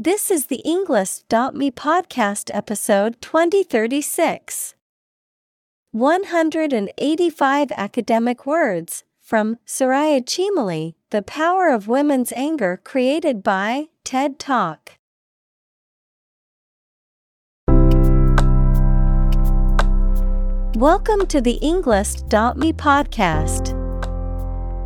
This is the Englist.me podcast episode 2036. 185 academic words from Soraya Chemaly, The Power of Women's Anger created by TED Talk. Welcome to the Englist.me podcast.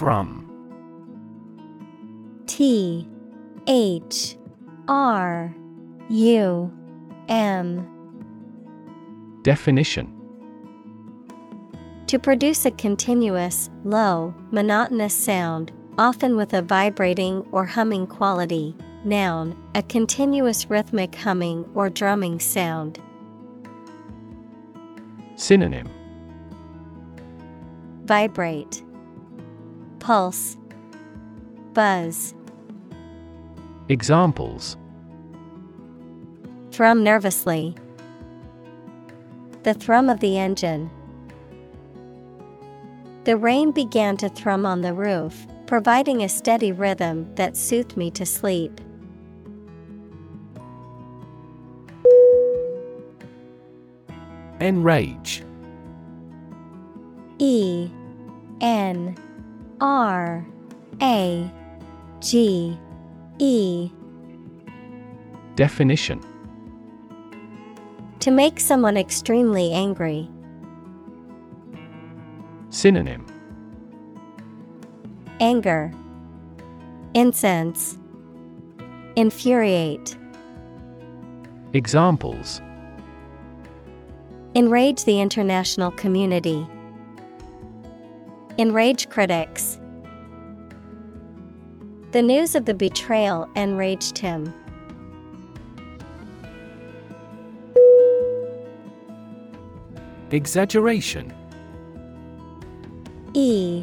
Thrum T H R U M Definition To produce a continuous, low, monotonous sound, often with a vibrating or humming quality. Noun, a continuous rhythmic humming or drumming sound. Synonym Vibrate, Pulse, Buzz. Examples Thrum nervously. The thrum of the engine. The rain began to thrum on the roof, providing a steady rhythm that soothed me to sleep. Enrage E N R A G E Definition To make someone extremely angry. Synonym Anger, Incense, Infuriate. Examples Enrage the international community. Enrage critics. The news of the betrayal enraged him. Exaggeration E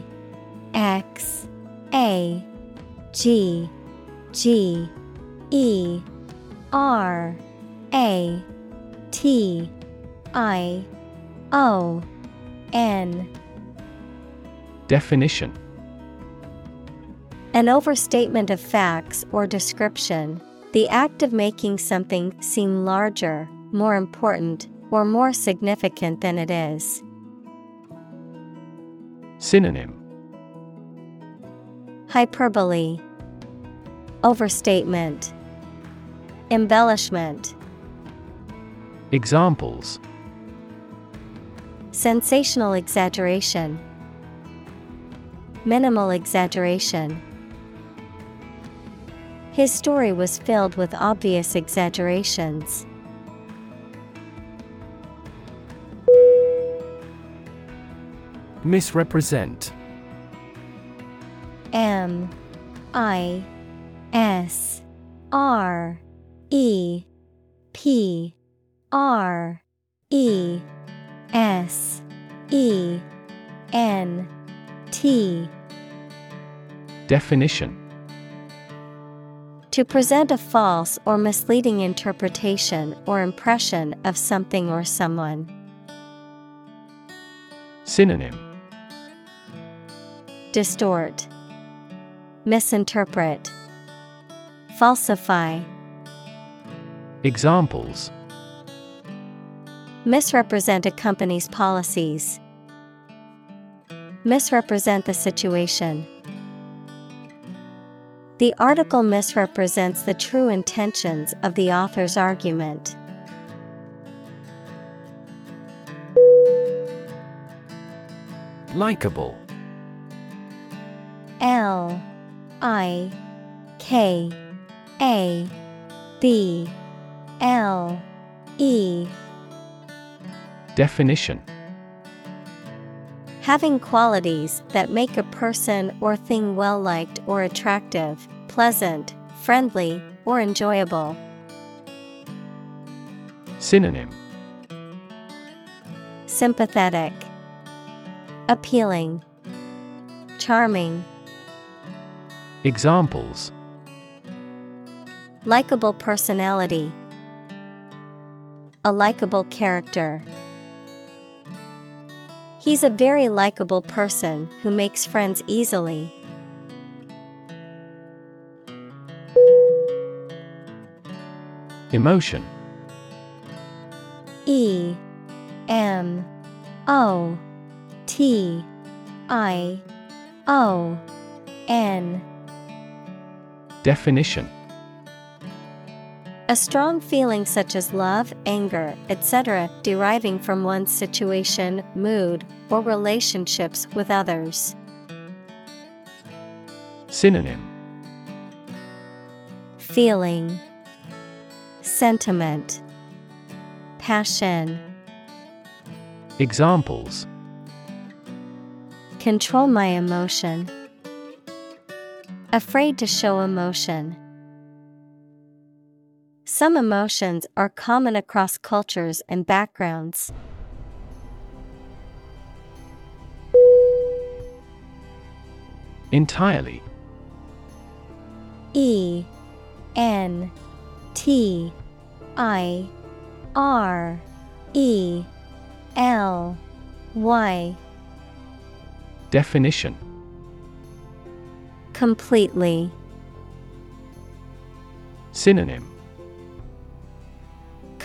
X A G G E R A T I O N Definition. An overstatement of facts or description, the act of making something seem larger, more important, or more significant than it is. Synonym. Hyperbole, Overstatement, Embellishment, Examples. Sensational exaggeration, Minimal exaggeration. His story was filled with obvious exaggerations. Misrepresent M I S R E P R E S E N T Definition To present a false or misleading interpretation or impression of something or someone. Synonym Distort, Misinterpret, Falsify. Examples Misrepresent a company's policies. Misrepresent the situation. The article misrepresents the true intentions of the author's argument. Likeable. L I K A B L E Definition Having qualities that make a person or thing well liked or attractive, pleasant, friendly, or enjoyable. Synonym Sympathetic, Appealing, Charming. Examples Likeable personality, a likable character. He's a very likable person who makes friends easily. Emotion. E M O T I O N. Definition A strong feeling such as love, anger, etc., deriving from one's situation, mood, or relationships with others. Synonym Feeling, Sentiment, Passion. Examples Control my emotion. Afraid to show emotion. Some emotions are common across cultures and backgrounds. Entirely E N T I R E L Y Definition Completely. Synonym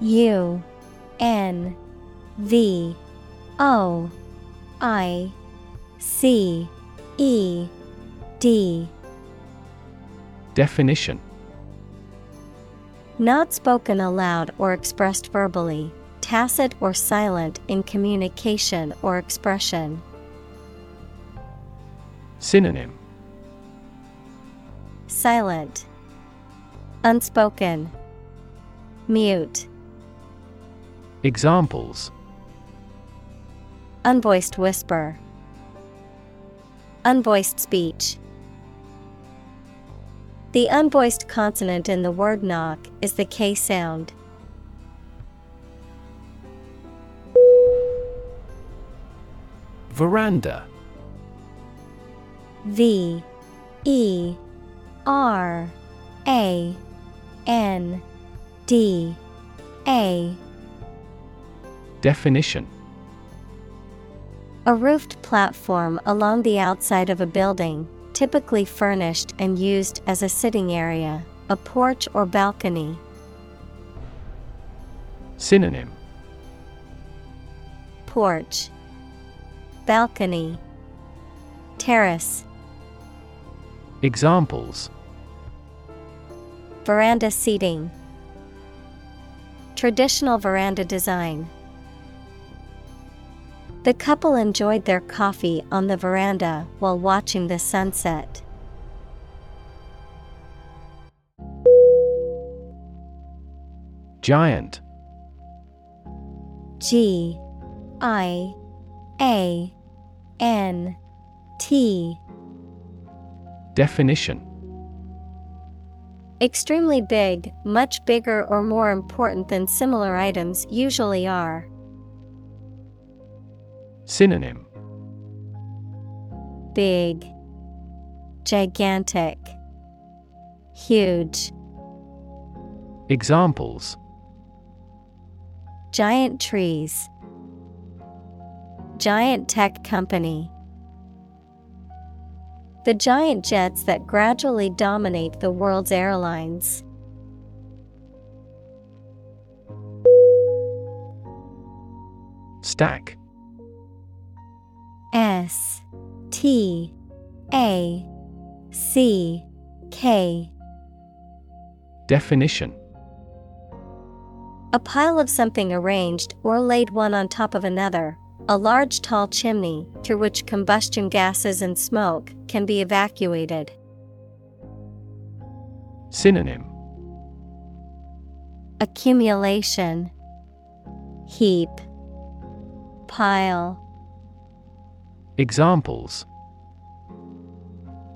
U N V O I C E D. Definition. Not spoken aloud or expressed verbally, tacit or silent in communication or expression. Synonym. Silent, Unspoken, Mute, Examples Unvoiced whisper, Unvoiced speech. The unvoiced consonant in the word knock is the K sound. Veranda V E R A N D A Definition. A roofed platform along the outside of a building, typically furnished and used as a sitting area, a porch or balcony. Synonym. Porch, Balcony, Terrace, Examples. Veranda seating, Traditional veranda design. The couple enjoyed their coffee on the veranda while watching the sunset. Giant G I A N T Definition Extremely big, much bigger or more important than similar items usually are. Synonym Big, gigantic, Huge. Examples Giant trees. Giant tech company. The giant jets that gradually dominate the world's airlines. Stack S T A C K. Definition. A pile of something arranged or laid one on top of another, a large tall chimney through which combustion gases and smoke can be evacuated. Synonym. Accumulation Heap Pile Examples.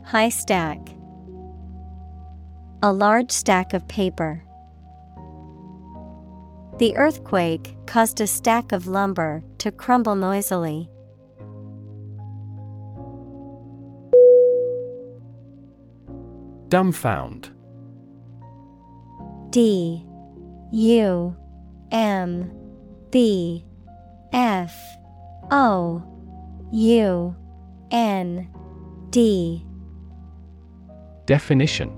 High stack. A large stack of paper. The earthquake caused a stack of lumber to crumble noisily. Dumbfound. D. U. M. B. F. O U N D Definition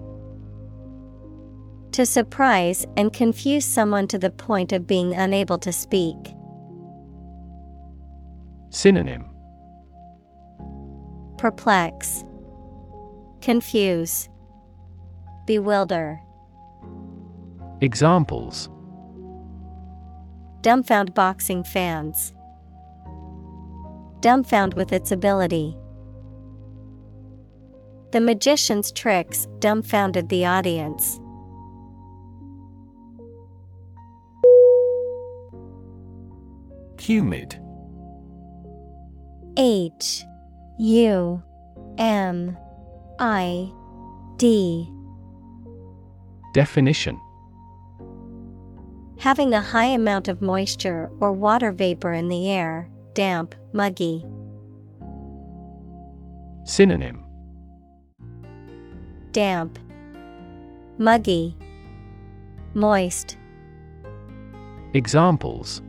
To surprise and confuse someone to the point of being unable to speak. Synonym Perplex, Confuse, Bewilder. Examples Dumbfound boxing fans. Dumbfound with its ability. The magician's tricks dumbfounded the audience. Humid H U M I D Definition Having a high amount of moisture or water vapor in the air, damp, muggy. Synonym Damp, Muggy, Moist. Examples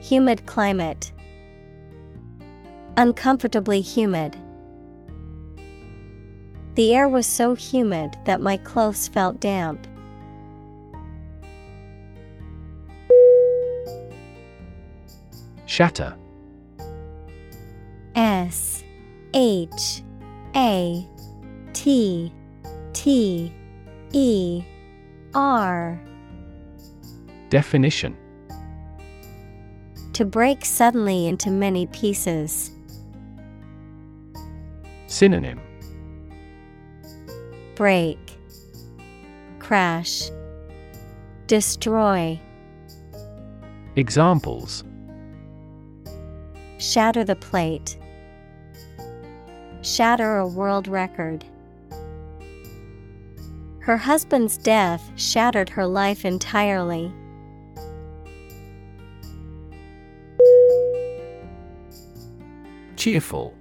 Humid climate. Uncomfortably humid. The air was so humid that my clothes felt damp. Shatter. S H A T T E R. Definition. To break suddenly into many pieces. Synonym. Break, Crash, Destroy. Examples Shatter the plate. Shatter a world record. Her husband's death shattered her life entirely. Cheerful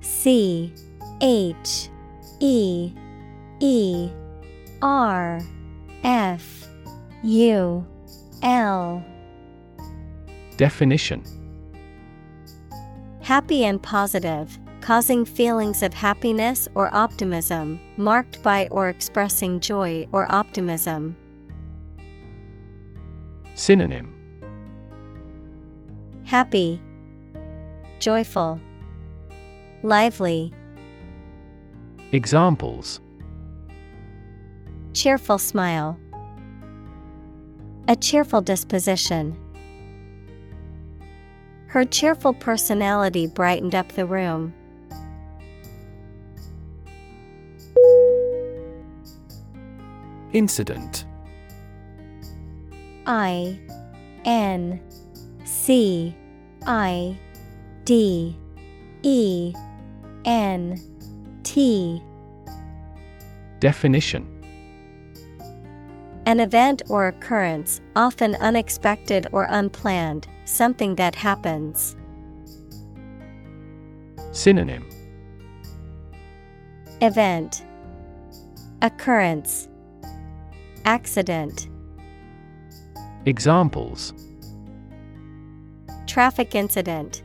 C H E E R F U L Definition. Happy and positive, causing feelings of happiness or optimism, marked by or expressing joy or optimism. Synonym. Happy, Joyful, Lively, Examples. Cheerful smile, A cheerful disposition. Her cheerful personality brightened up the room. Incident. I N C I D E N T. Definition. An event or occurrence, often unexpected or unplanned, something that happens. Synonym. Event. Occurrence. Accident. Examples. Traffic incident.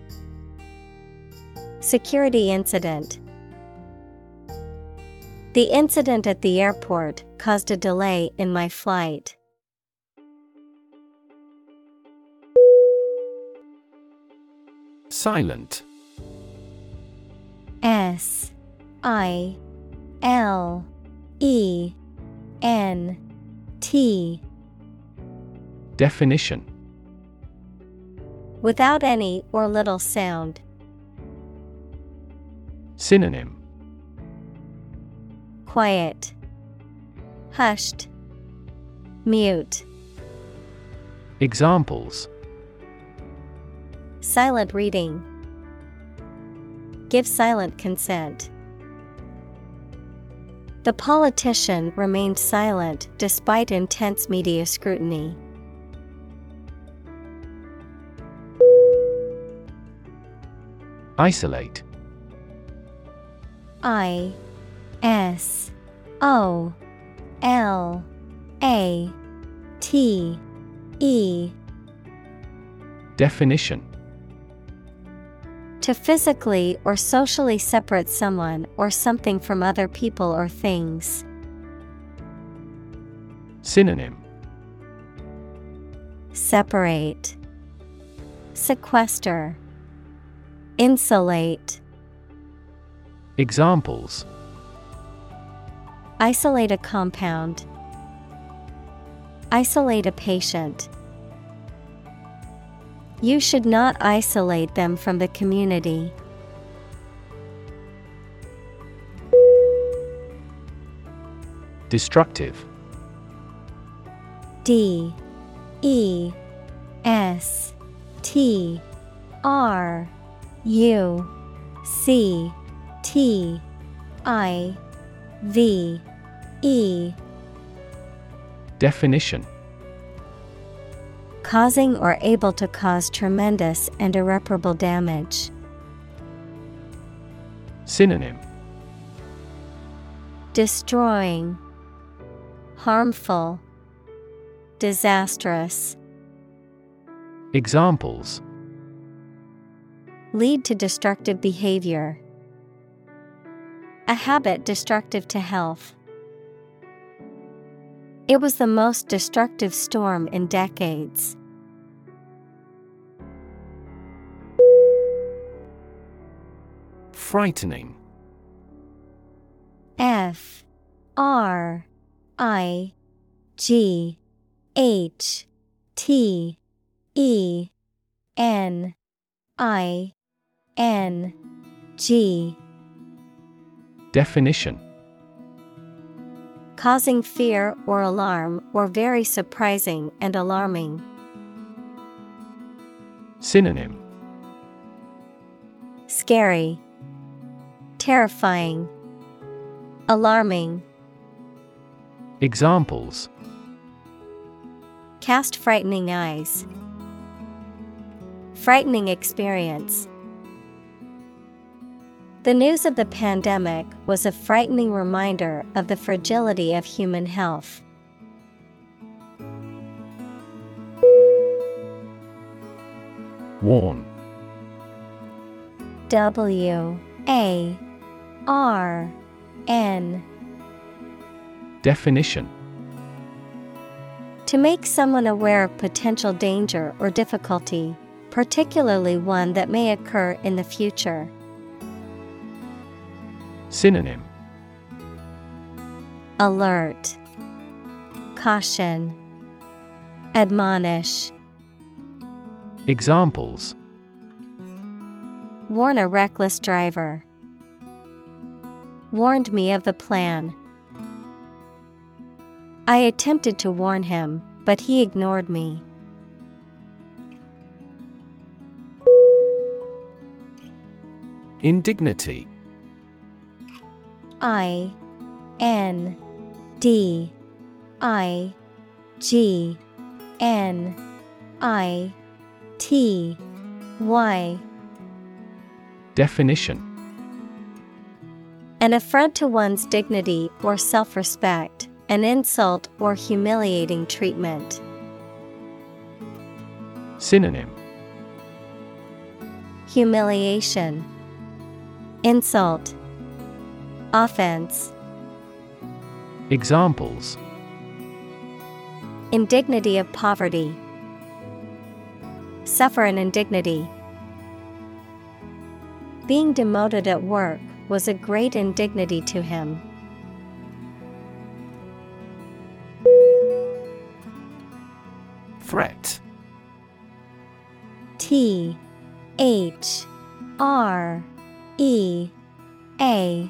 Security incident. The incident at the airport caused a delay in my flight. Silent S I L E N T Definition Without any or little sound. Synonym Quiet. Hushed. Mute. Examples Silent reading. Give silent consent. The politician remained silent despite intense media scrutiny. Isolate I S O L A T E Definition To physically or socially separate someone or something from other people or things. Synonym Separate, Sequester, Insulate. Examples Isolate a compound. Isolate a patient. You should not isolate them from the community. Destructive. D. E. S. T. R. U. C. T. I. V. E. Definition Causing or able to cause tremendous and irreparable damage. Synonym Destroying, Harmful, Disastrous. Examples Lead to destructive behavior. A habit destructive to health. It was the most destructive storm in decades. Frightening. F R I G H T E N I N G. Definition Causing fear or alarm or very surprising and alarming. Synonym Scary, Terrifying, Alarming. Examples Cast frightening eyes. Frightening experience. The news of the pandemic was a frightening reminder of the fragility of human health. Warn W A R N Definition To make someone aware of potential danger or difficulty, particularly one that may occur in the future. Synonym Alert, Caution, Admonish. Examples Warn a reckless driver. Warned me of the plan. I attempted to warn him, but he ignored me. Indignity I N D I G N I T Y. Definition. An affront to one's dignity or self respect, an insult or humiliating treatment. Synonym. Humiliation, Insult, Offense. Examples Indignity of poverty. Suffer an indignity. Being demoted at work was a great indignity to him. Threat T H R E A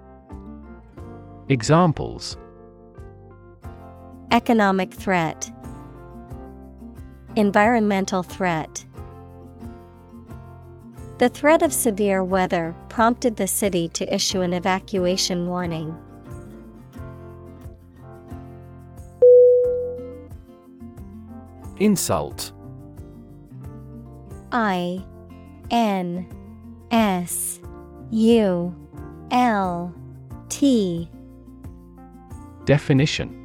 Examples Economic threat, Environmental threat. The threat of severe weather prompted the city to issue an evacuation warning. Insult I N S U L T Definition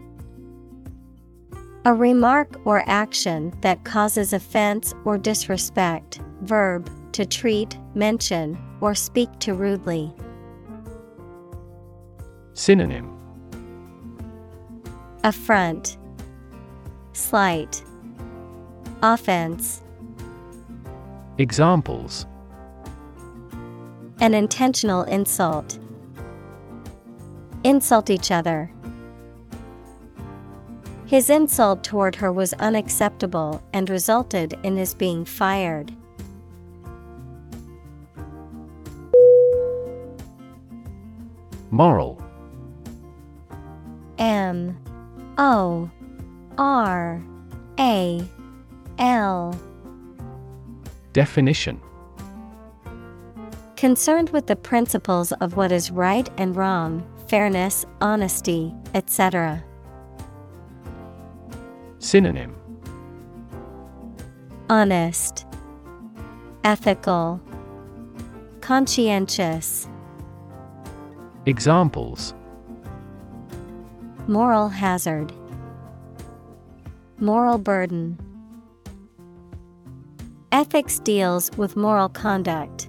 A remark or action that causes offense or disrespect. Verb to treat, mention, or speak to rudely. Synonym Affront, Slight, Offense. Examples An intentional insult. Insult each other. His insult toward her was unacceptable and resulted in his being fired. Moral. M. O. R. A. L. Definition. Concerned with the principles of what is right and wrong, fairness, honesty, etc. Synonym. Honest, Ethical, Conscientious. Examples. Moral hazard, Moral burden. Ethics deals with moral conduct.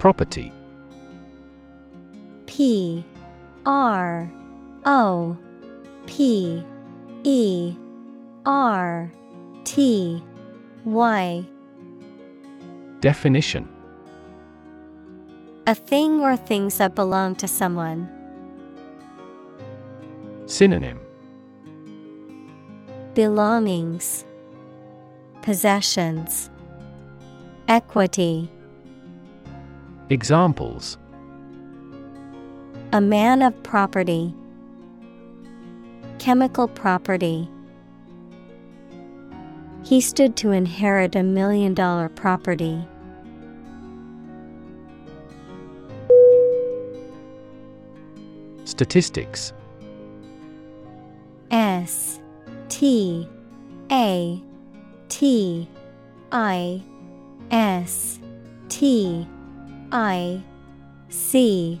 Property. P R O P E R T Y. Definition. A thing or things that belong to someone. Synonym. Belongings, Possessions, Equity. Examples A man of property, Chemical property. He stood to inherit a million dollar property. Statistics S T A T I S T I C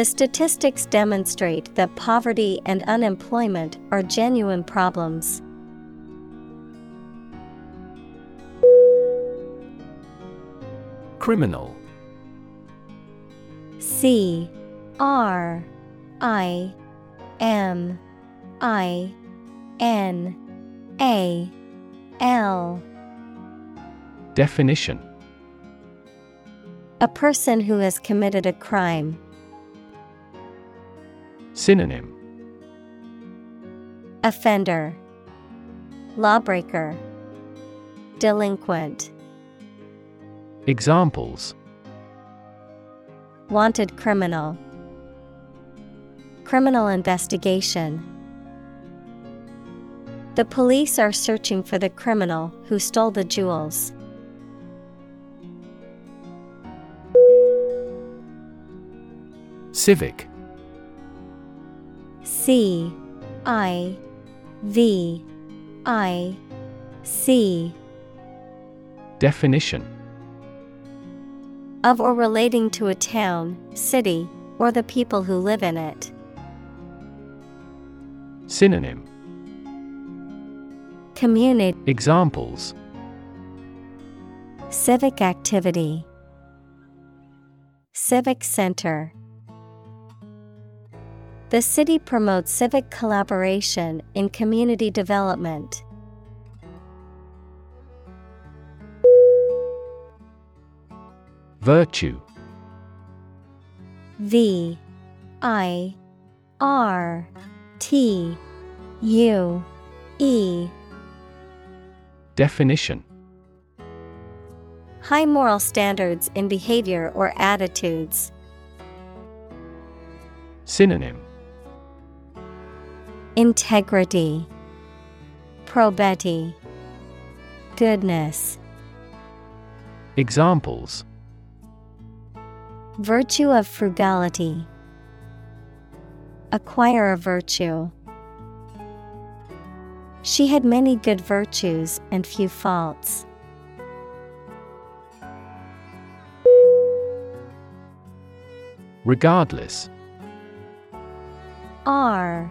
The statistics demonstrate that poverty and unemployment are genuine problems. Criminal C R I M I N A L Definition A person who has committed a crime. Synonym. Offender. Lawbreaker. Delinquent. Examples. Wanted criminal. Criminal investigation. The police are searching for the criminal who stole the jewels. Civic C I V I C. Definition. Of or relating to a town, city, or the people who live in it. Synonym. Community. Examples. Civic activity. Civic Center The city promotes civic collaboration in community development. Virtue V I R T U E Definition High moral standards in behavior or attitudes. Synonym Integrity Probity Goodness Examples Virtue of frugality. Acquire a virtue. She had many good virtues and few faults. Regardless R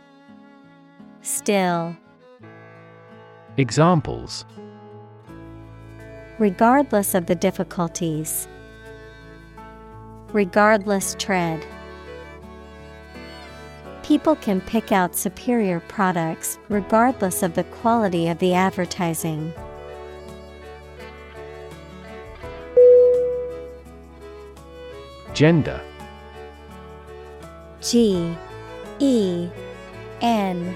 Still. Examples Regardless of the difficulties. Regardless tread. People can pick out superior products regardless of the quality of the advertising. Gender G E N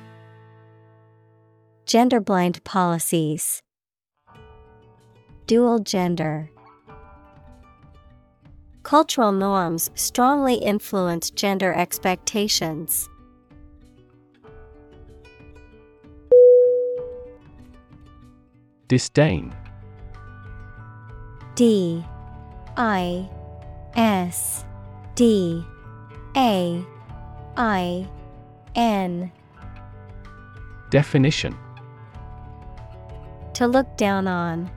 gender blind policies, dual gender. Cultural norms strongly influence gender expectations. Disdain. D. I. S. D. A. I. N. Definition To look down on.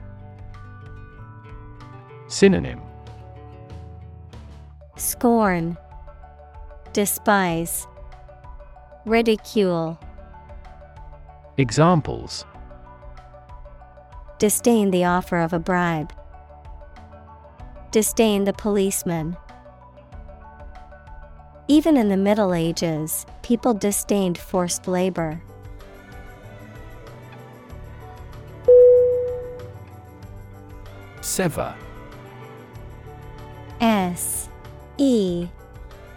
Synonym Scorn, Despise, Ridicule, Examples Disdain the offer of a bribe. Disdain the policeman. Even in the Middle Ages, people disdained forced labor. Sever S E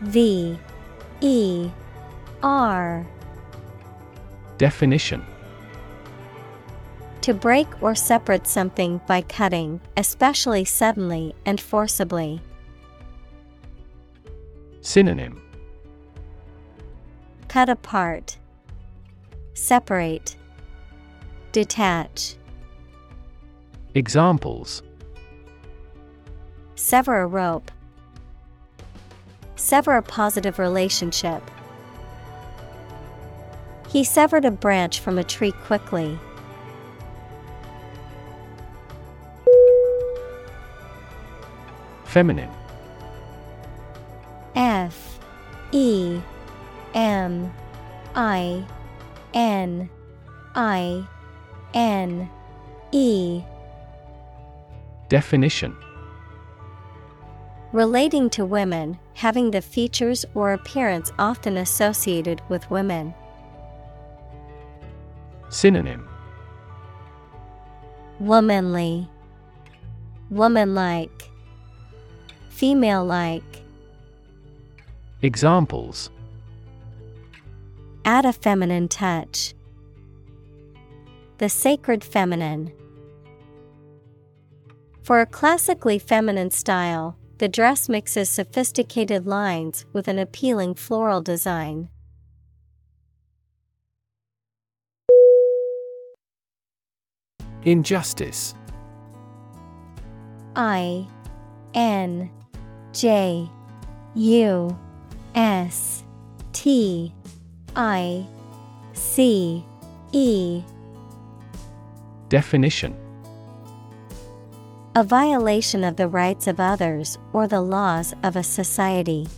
V E R. Definition To break or separate something by cutting, especially suddenly and forcibly. Synonym Cut apart, separate, detach. Examples Sever a rope. Sever a positive relationship. He severed a branch from a tree quickly. Feminine F E M I N I N E Definition Relating to women, having the features or appearance often associated with women. Synonym Womanly, Womanlike, Female like. Examples Add a feminine touch. The sacred feminine. For a classically feminine style, the dress mixes sophisticated lines with an appealing floral design. Injustice. I N J U S T I C E. Definition A violation of the rights of others or the laws of a society.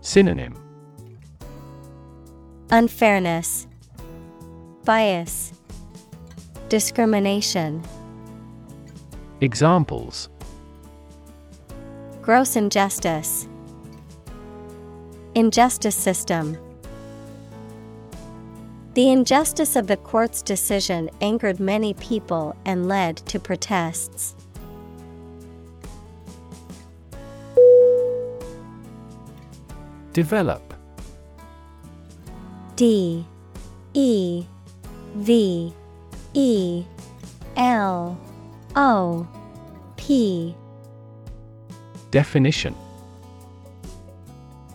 Synonym Unfairness, Bias, Discrimination. Examples Gross injustice. Injustice system. The injustice of the court's decision angered many people and led to protests. Develop. D E V E L O P. Definition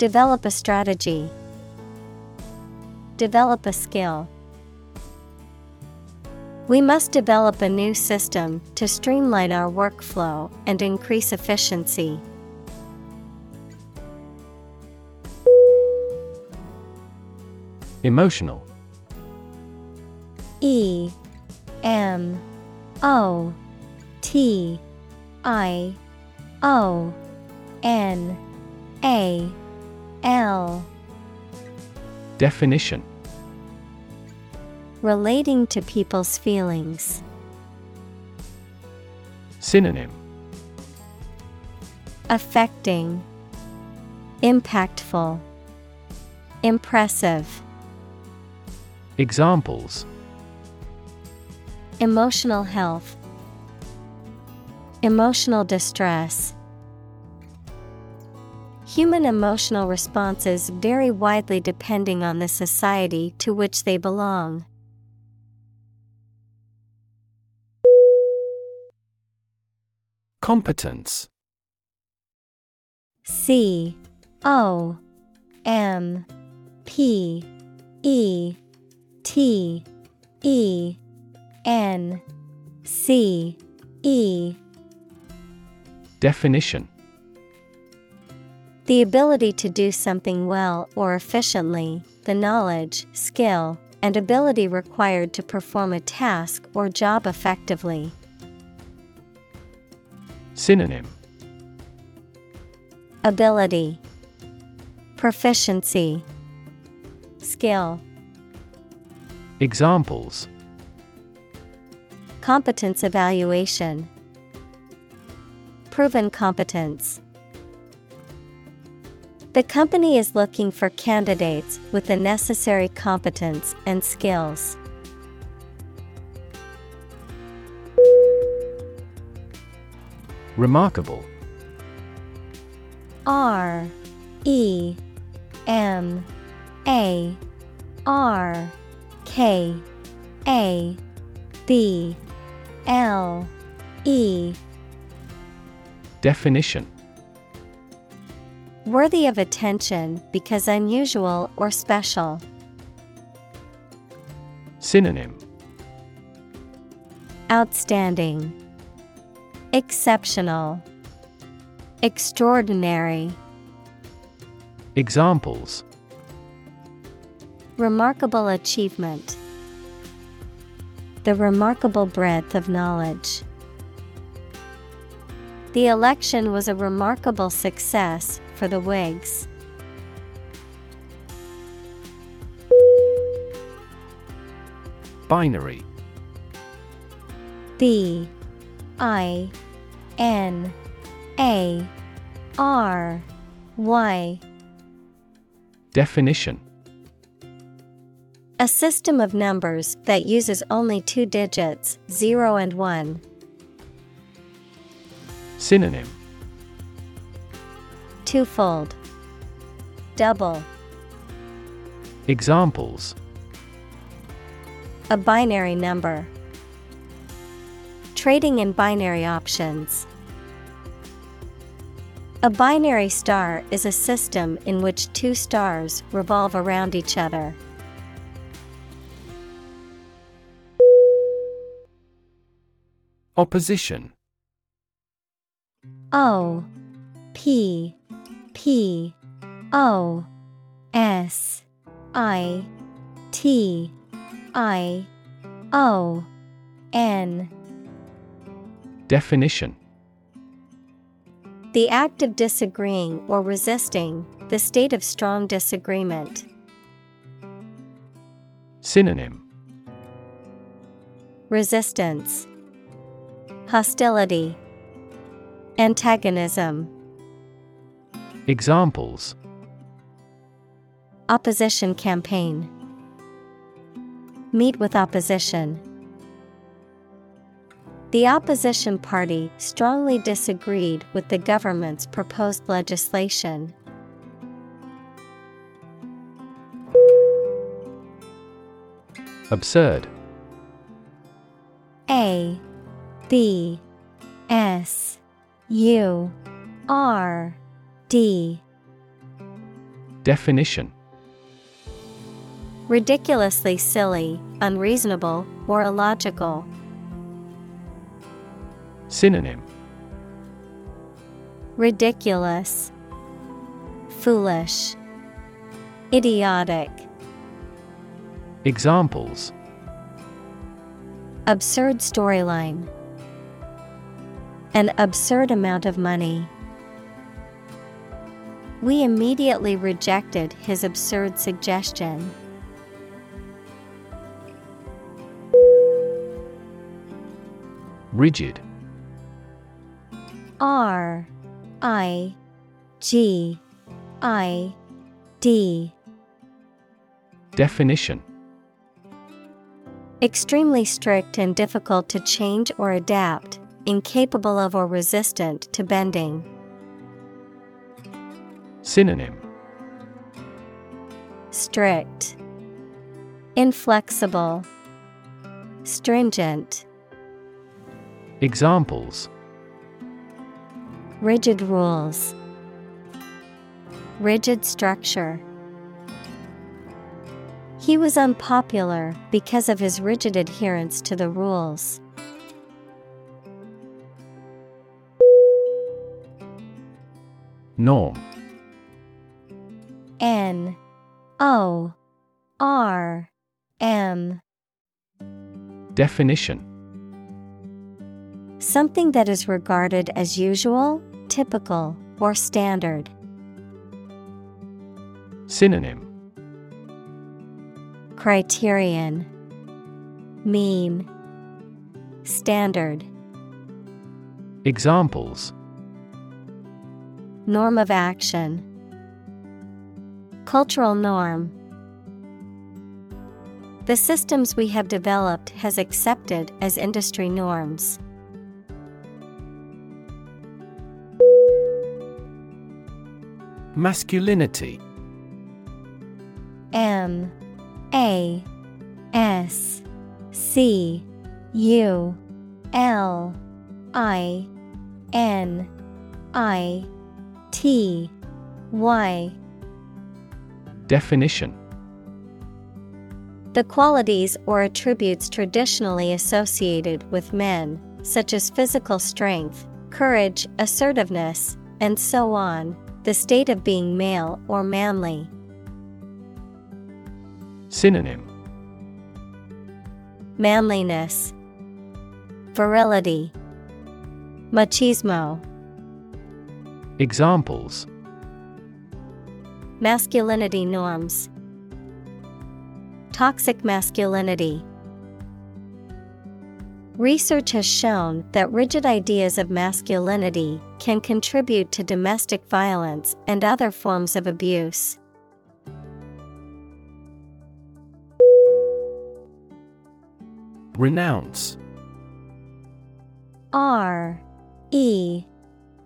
Develop a strategy. Develop a skill. We must develop a new system to streamline our workflow and increase efficiency. Emotional E M O T I O N A L. Definition. Relating to people's feelings. Synonym. Affecting, Impactful, Impressive, Examples. Emotional health, Emotional distress. Human emotional responses vary widely depending on the society to which they belong. Competence. C O M P E T E N C E. Definition The ability to do something well or efficiently, the knowledge, skill, and ability required to perform a task or job effectively. Synonym. Ability, Proficiency, Skill, Examples. Competence Evaluation, Proven competence. The company is looking for candidates with the necessary competence and skills. Remarkable. R E M A R K A B L E. Definition Worthy of attention because unusual or special. Synonym Outstanding, Exceptional, Extraordinary. Examples Remarkable achievement. The remarkable breadth of knowledge. The election was a remarkable success for the Whigs. Binary. B I. N. A. R. Y. Definition. A system of numbers that uses only two digits, 0 and 1. Synonym Twofold. Double. Examples A binary number. Trading in binary options. A binary star is a system in which two stars revolve around each other. Opposition O P P O S I T I O N Definition. The act of disagreeing or resisting, the state of strong disagreement. Synonym. Resistance, Hostility, Antagonism, Examples Opposition campaign. Meet with opposition. The opposition party strongly disagreed with the government's proposed legislation. Absurd A B S U R D. Definition. Ridiculously silly, unreasonable, or illogical. Synonym. Ridiculous, Foolish, Idiotic, Examples. Absurd storyline. An absurd amount of money. We immediately rejected his absurd suggestion. Rigid R I G I D Definition Extremely strict and difficult to change or adapt, incapable of or resistant to bending. Synonym. Strict, Inflexible, Stringent, Examples. Rigid rules, Rigid structure. He was unpopular because of his rigid adherence to the rules. Norm N O R M. Definition. Something that is regarded as usual, typical, or standard. Synonym. Criterion. Mean. Standard. Examples. Norm of action Cultural norm. The systems we have developed has accepted as industry norms. Masculinity. M. A. S. C. U. L. I. N. I. T. Y Definition. The qualities or attributes traditionally associated with men, such as physical strength, courage, assertiveness, and so on, the state of being male or manly. Synonym. Manliness, Virility, Machismo, Examples Masculinity norms, Toxic masculinity. Research has shown that rigid ideas of masculinity can contribute to domestic violence and other forms of abuse. Renounce R E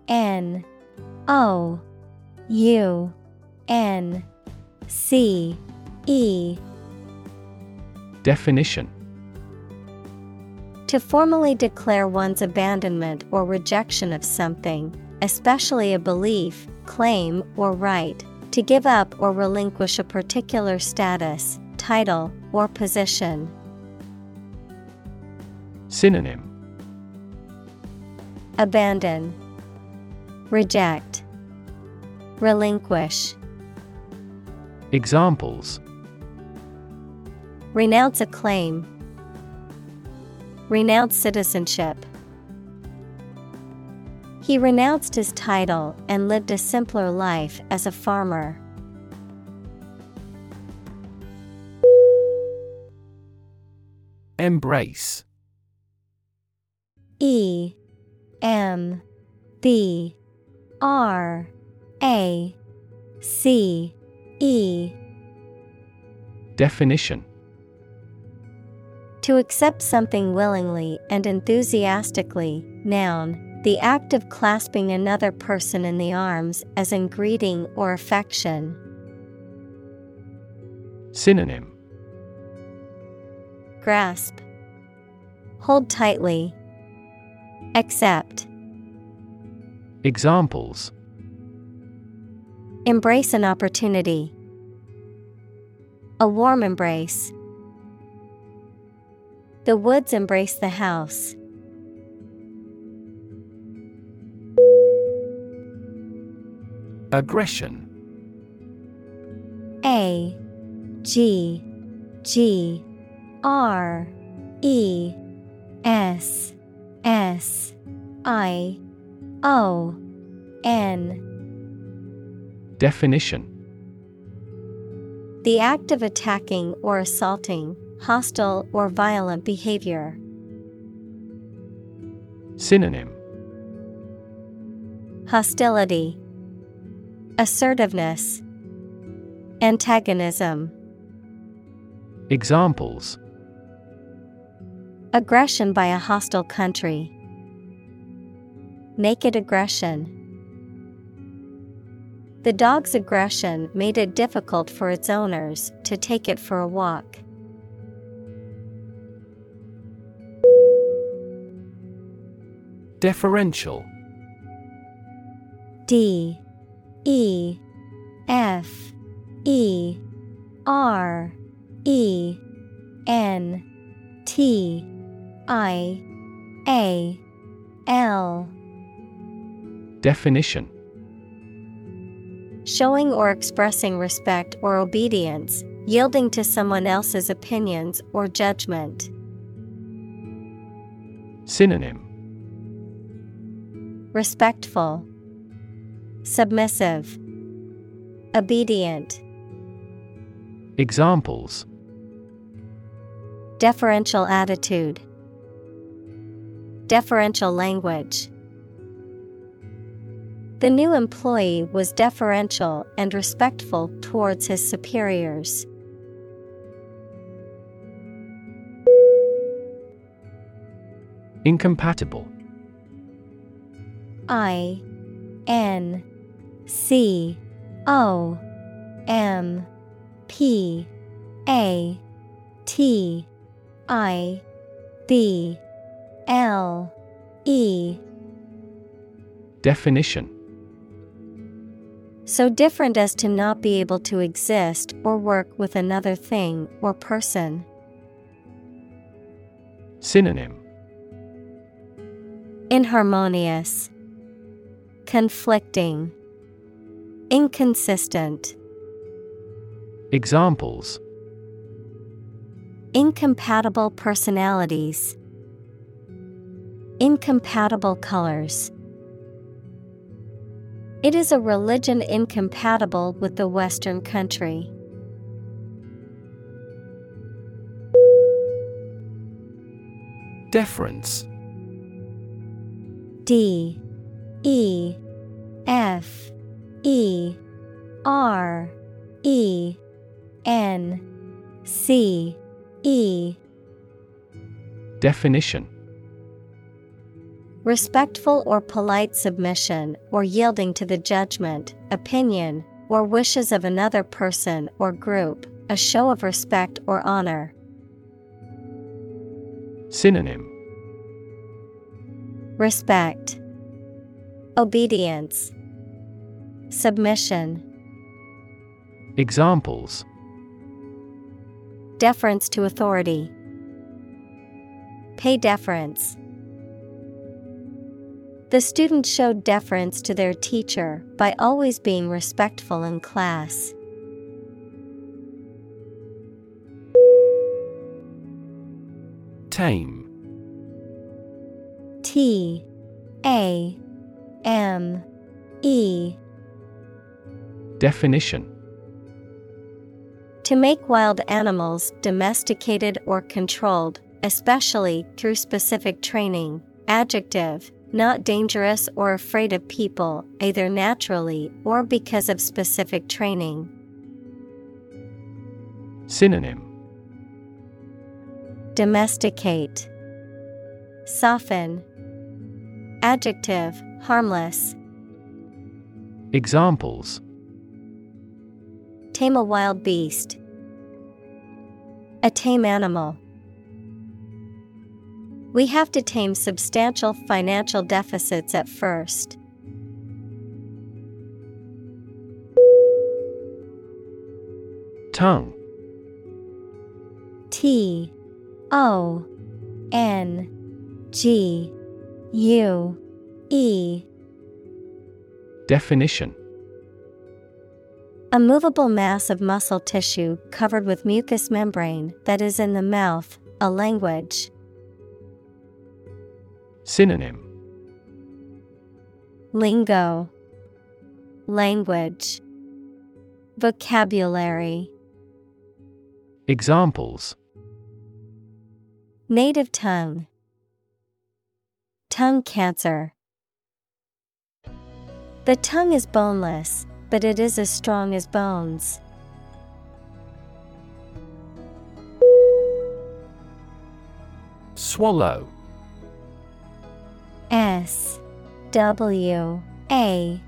N O U N C E. Definition. To formally declare one's abandonment or rejection of something, especially a belief, claim, or right, to give up or relinquish a particular status, title, or position. Synonym. Abandon, Reject, Relinquish. Examples Renounce a claim. Renounce citizenship. He renounced his title and lived a simpler life as a farmer. Embrace E M B R A C E. Definition. To accept something willingly and enthusiastically, noun, the act of clasping another person in the arms as in greeting or affection. Synonym. Grasp, Hold tightly, Accept, Examples Embrace an opportunity. A warm embrace. The woods embrace the house. Aggression A G G R E S S I O N Definition The act of attacking or assaulting, hostile or violent behavior. Synonym Hostility, Assertiveness, Antagonism. Examples Aggression by a hostile country. Naked aggression. The dog's aggression made it difficult for its owners to take it for a walk. Deferential. D. E. F. E. R. E. N. T. I. A. L. Definition Showing or expressing respect or obedience, yielding to someone else's opinions or judgment. Synonym Respectful, Submissive, Obedient. Examples Deferential attitude, Deferential language. The new employee was deferential and respectful towards his superiors. Incompatible. I N C O M P A T I B L E. Definition So different as to not be able to exist or work with another thing or person. Synonym Inharmonious, Conflicting, Inconsistent. Examples Incompatible personalities, Incompatible colors. It is a religion incompatible with the Western country. Deference. D. E. F. E. R. E. N. C. E. Definition Respectful or polite submission or yielding to the judgment, opinion, or wishes of another person or group, a show of respect or honor. Synonym Respect, Obedience, Submission, Examples Deference to authority. Pay deference. The student showed deference to their teacher by always being respectful in class. Tame T A M E Definition To make wild animals domesticated or controlled, especially through specific training. Adjective, not dangerous or afraid of people, either naturally or because of specific training. Synonym Domesticate, Soften. Adjective, harmless. Examples Tame a wild beast. A tame animal. We have to tame substantial financial deficits at first. Tongue T O N G U E Definition A movable mass of muscle tissue covered with mucous membrane that is in the mouth, a language. Synonym. Lingo, Language, Vocabulary, Examples. Native tongue, Tongue cancer. The tongue is boneless, but it is as strong as bones. Swallow S W A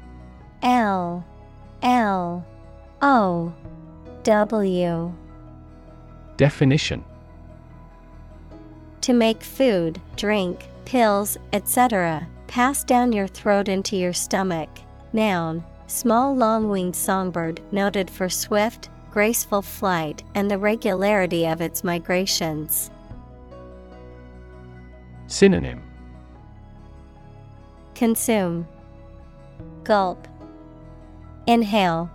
L L O W Definition To make food, drink, pills, etc., pass down your throat into your stomach. Noun, small long winged songbird noted for swift, graceful flight and the regularity of its migrations. Synonym Consume, Gulp, Inhale,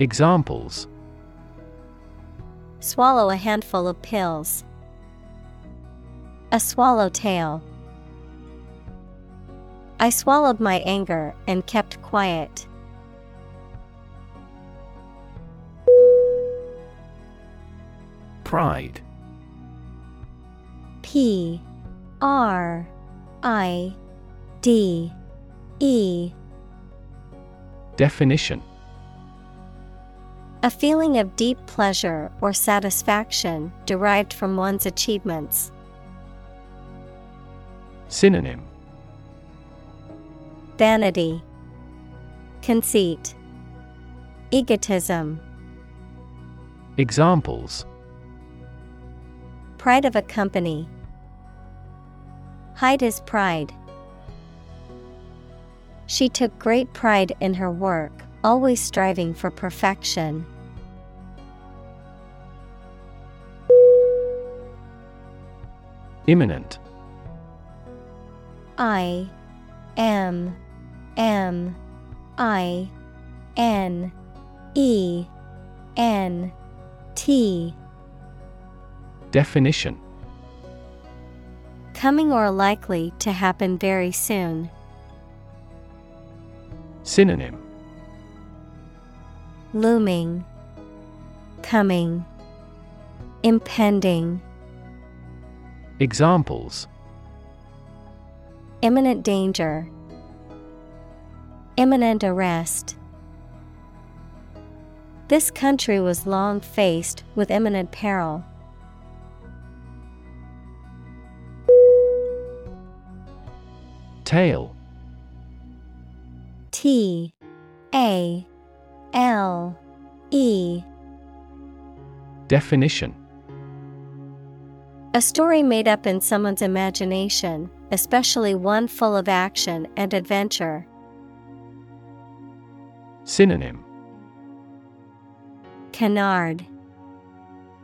Examples Swallow a handful of pills. A swallowtail. I swallowed my anger and kept quiet. Pride. P R I D E Definition A feeling of deep pleasure or satisfaction derived from one's achievements. Synonym Vanity, Conceit, Egotism. Examples Pride of a company. Hide his pride. She took great pride in her work, always striving for perfection. Imminent I M M I N E N T Definition Coming or likely to happen very soon. Synonym Looming, Coming, Impending. Examples Imminent danger. Imminent arrest. This country was long faced with imminent peril. Tale T A L E. Definition. A story made up in someone's imagination, especially one full of action and adventure. Synonym. Canard.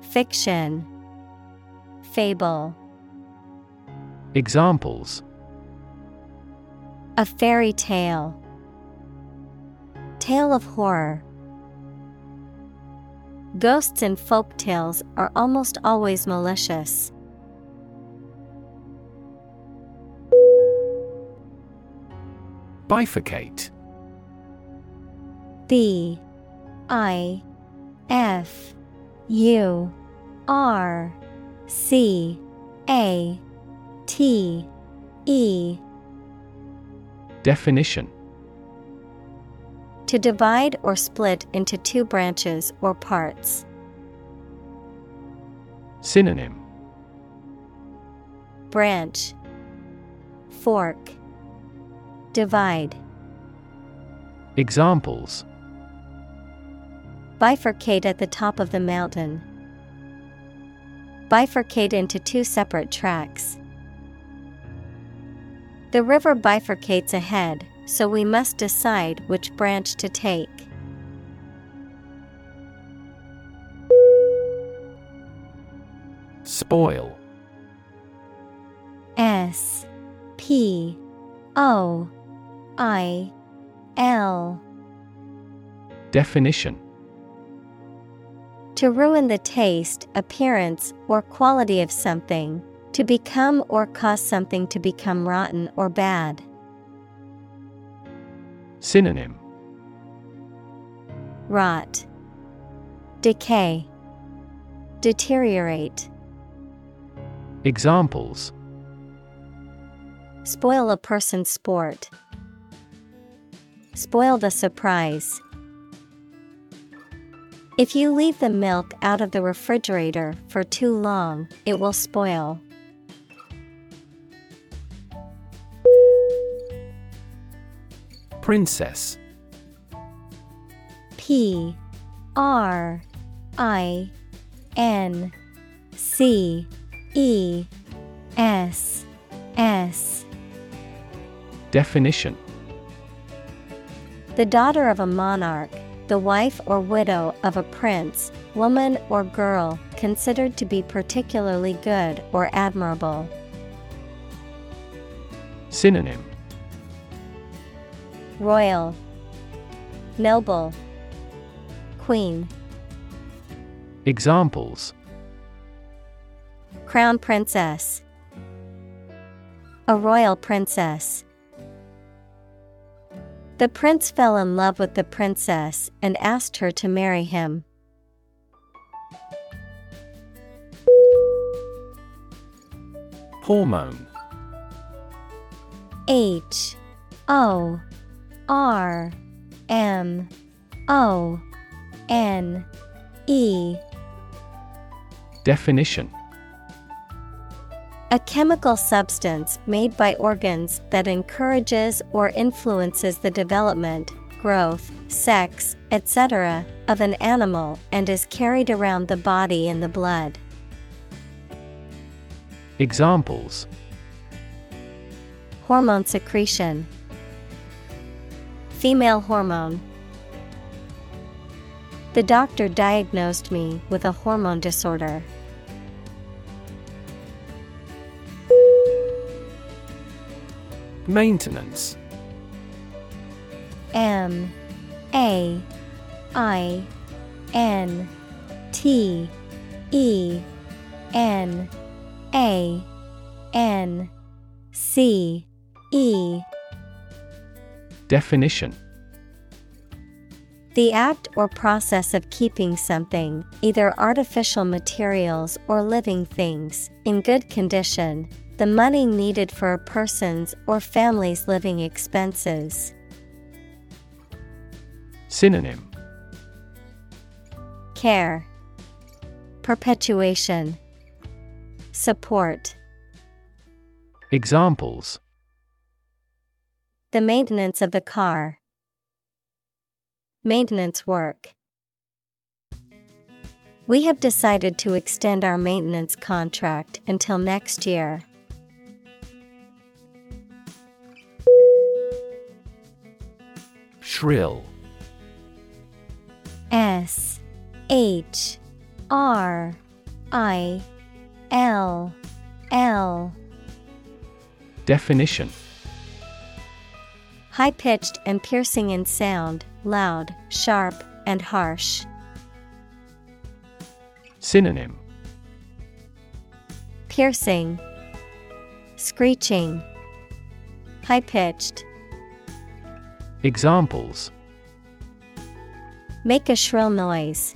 Fiction. Fable. Examples. A fairy tale Tale of horror. Ghosts in folk tales are almost always malicious. Bifurcate. B I F U R C A T E. Definition To divide or split into two branches or parts. Synonym Branch Fork Divide Examples Bifurcate at the top of the mountain. Bifurcate into two separate tracks. The river bifurcates ahead, so we must decide which branch to take. Spoil S P O I L Definition To ruin the taste, appearance, or quality of something, to become or cause something to become rotten or bad. Synonym Rot, Decay, Deteriorate. Examples Spoil a person's sport. Spoil the surprise. If you leave the milk out of the refrigerator for too long, it will spoil. Princess. P R I N C E S S. Definition. The daughter of a monarch, the wife or widow of a prince, woman or girl considered to be particularly good or admirable. Synonym Royal, Noble, Queen, Examples Crown Princess, a royal princess. The prince fell in love with the princess and asked her to marry him. Hormone. H O R M O N E Definition A chemical substance made by organs that encourages or influences the development, growth, sex, etc., of an animal and is carried around the body in the blood. Examples Hormone secretion, Female hormone. The doctor diagnosed me with a hormone disorder. Maintenance M A I N T E N A N C E Definition. The act or process of keeping something, either artificial materials or living things, in good condition, the money needed for a person's or family's living expenses. Synonym. Care, Perpetuation, Support. Examples The maintenance of the car. Maintenance work. We have decided to extend our maintenance contract until next year. Shrill S H R I L L Definition High pitched and piercing in sound, loud, sharp, and harsh. Synonym Piercing, Screeching, High pitched. Examples Make a shrill noise.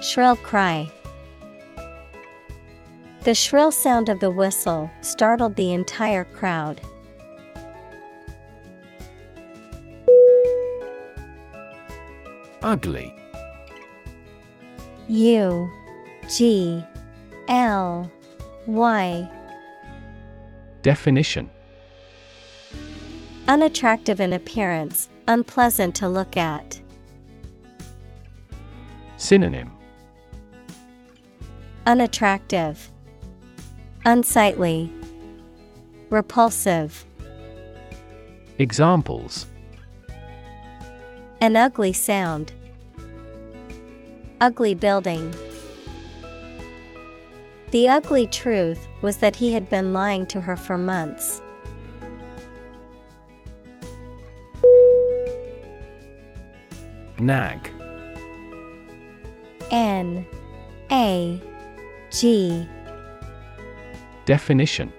Shrill cry. The shrill sound of the whistle startled the entire crowd. Ugly. U G L Y. Definition. Unattractive in appearance, unpleasant to look at. Synonym. Unattractive, Unsightly, Repulsive. Examples. An ugly sound. Ugly building. The ugly truth was that he had been lying to her for months. Nag N A G Definition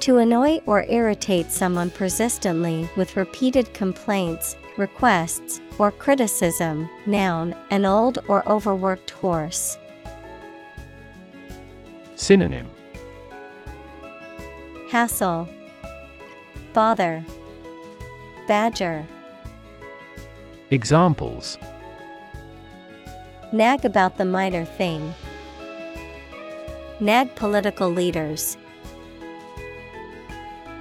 To annoy or irritate someone persistently with repeated complaints, requests, or criticism. Noun, an old or overworked horse. Synonym Hassle, Bother, Badger. Examples Nag about the minor thing. Nag political leaders.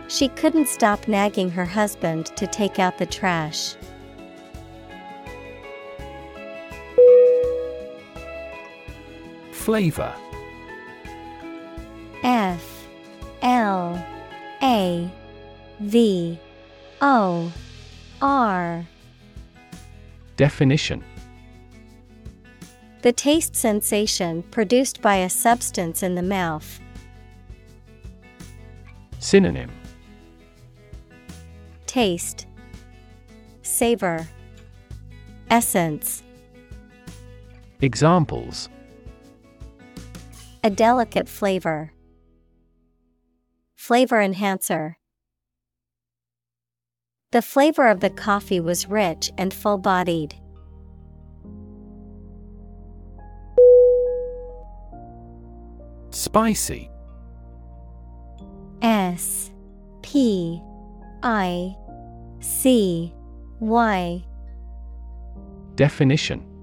She couldn't stop nagging her husband to take out the trash. Flavor. F L A V O R. Definition. The taste sensation produced by a substance in the mouth. Synonym. Taste, Savor, Essence. Examples A delicate flavor. Flavor enhancer. The flavor of the coffee was rich and full bodied. Spicy. S P I C Y. Definition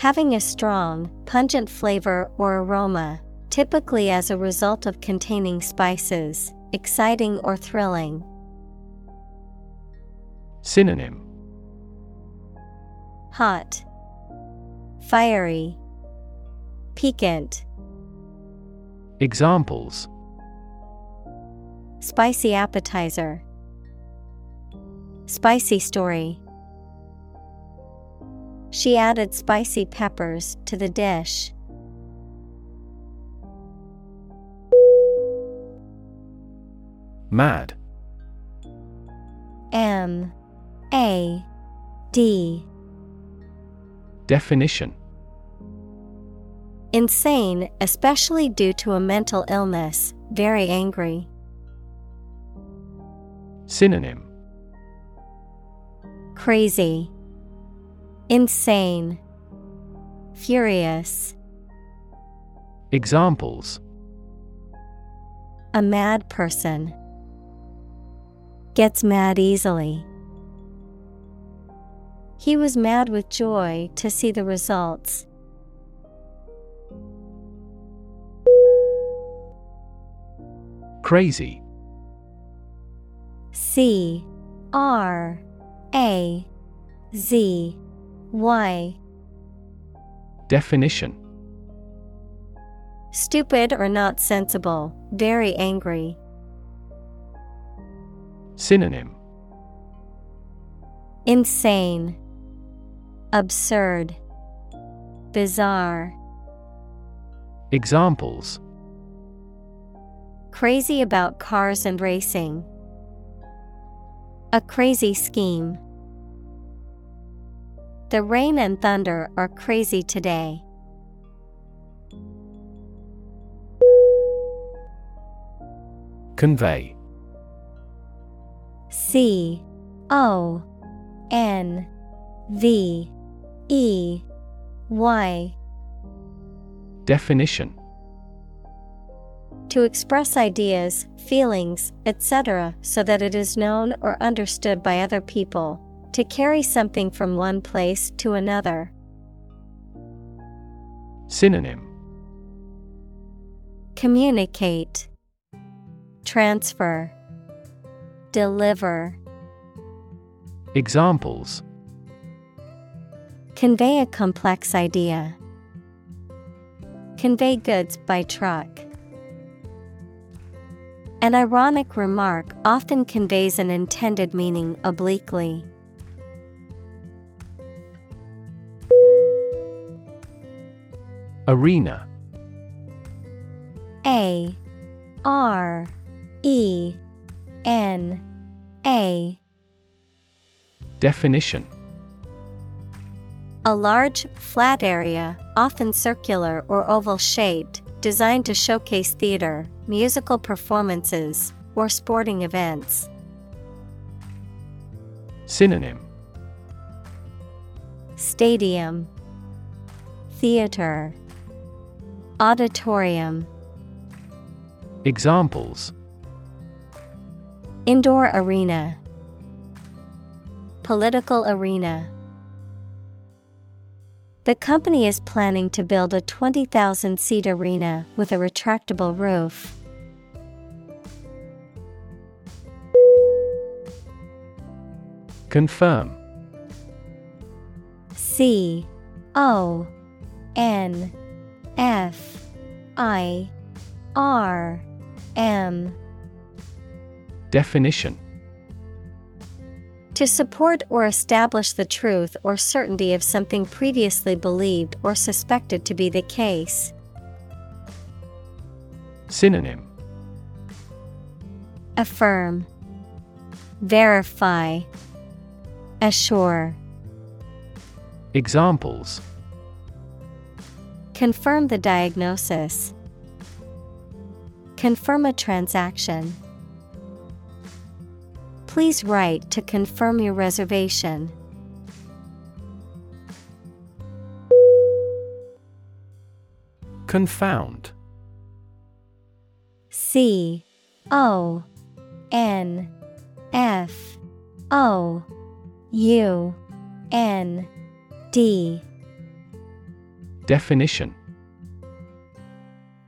Having a strong, pungent flavor or aroma, typically as a result of containing spices, exciting or thrilling. Synonym Hot, Fiery, Piquant. Examples Spicy appetizer. Spicy story. She added spicy peppers to the dish. Mad. M A D. Definition. Insane, especially due to a mental illness, very angry. Synonym. Crazy, Insane, Furious. Examples A mad person gets mad easily. He was mad with joy to see the results. Crazy C R A Z Y Definition Stupid or not sensible, very angry. Synonym Insane, Absurd, Bizarre. Examples Crazy about cars and racing. A crazy scheme. The rain and thunder are crazy today. Convey C O N V E Y. Definition To express ideas, feelings, etc., so that it is known or understood by other people. To carry something from one place to another. Synonym Communicate, Transfer, Deliver. Examples Convey a complex idea. Convey goods by truck. An ironic remark often conveys an intended meaning obliquely. Arena. A R E N A. Definition. A large, flat area, often circular or oval shaped, designed to showcase theater, musical performances, or sporting events. Synonym. Stadium, Theater, Auditorium, Examples. Indoor arena, Political arena. The company is planning to build a 20,000 seat arena with a retractable roof. Confirm. C O N F I R M. Definition. To support or establish the truth or certainty of something previously believed or suspected to be the case. Synonym. Affirm, Verify, Assure. Examples Confirm the diagnosis. Confirm a transaction. Please write to confirm your reservation. Confound. C O N F O U N D. Definition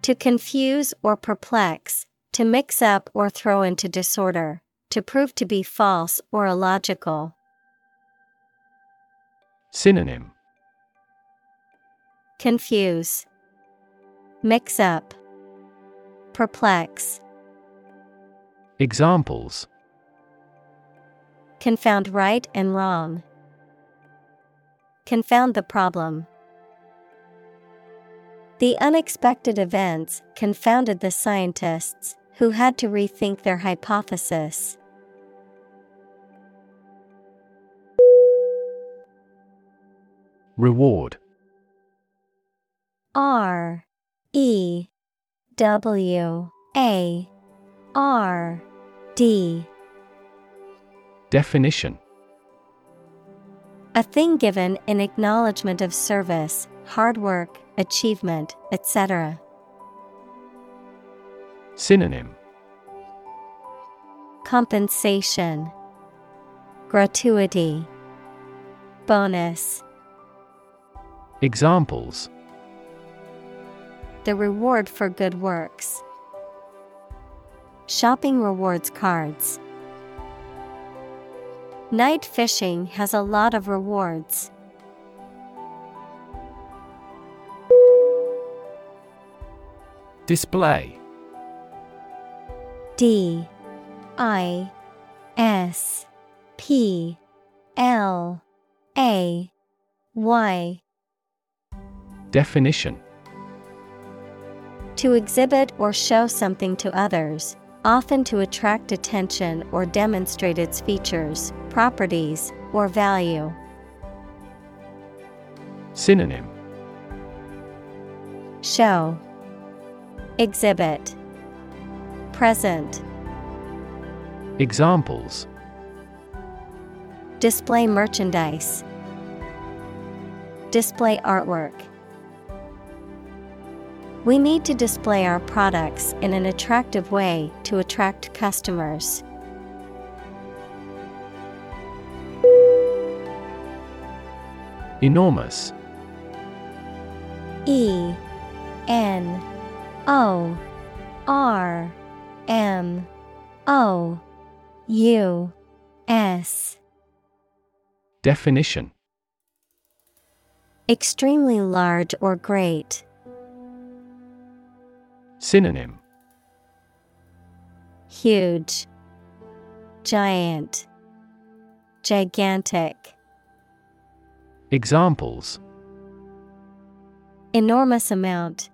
To confuse or perplex, to mix up or throw into disorder, to prove to be false or illogical. Synonym Confuse, Mix up, Perplex. Examples Confound right and wrong. Confound the problem. The unexpected events confounded the scientists, who had to rethink their hypothesis. Reward. R E W A R D. Definition. A thing given in acknowledgement of service, hard work, achievement, etc. Synonym Compensation, Gratuity, Bonus. Examples The reward for good works. Shopping rewards cards. Night fishing has a lot of rewards. Display. D I S P L A Y. Definition. To exhibit or show something to others, often to attract attention or demonstrate its features, properties, or value. Synonym. Show Exhibit Present Examples Display merchandise. Display artwork. We need to display our products in an attractive way to attract customers. Enormous E N O R M O U S Definition Extremely large or great. Synonym Huge, Giant, Gigantic. Examples Enormous amount.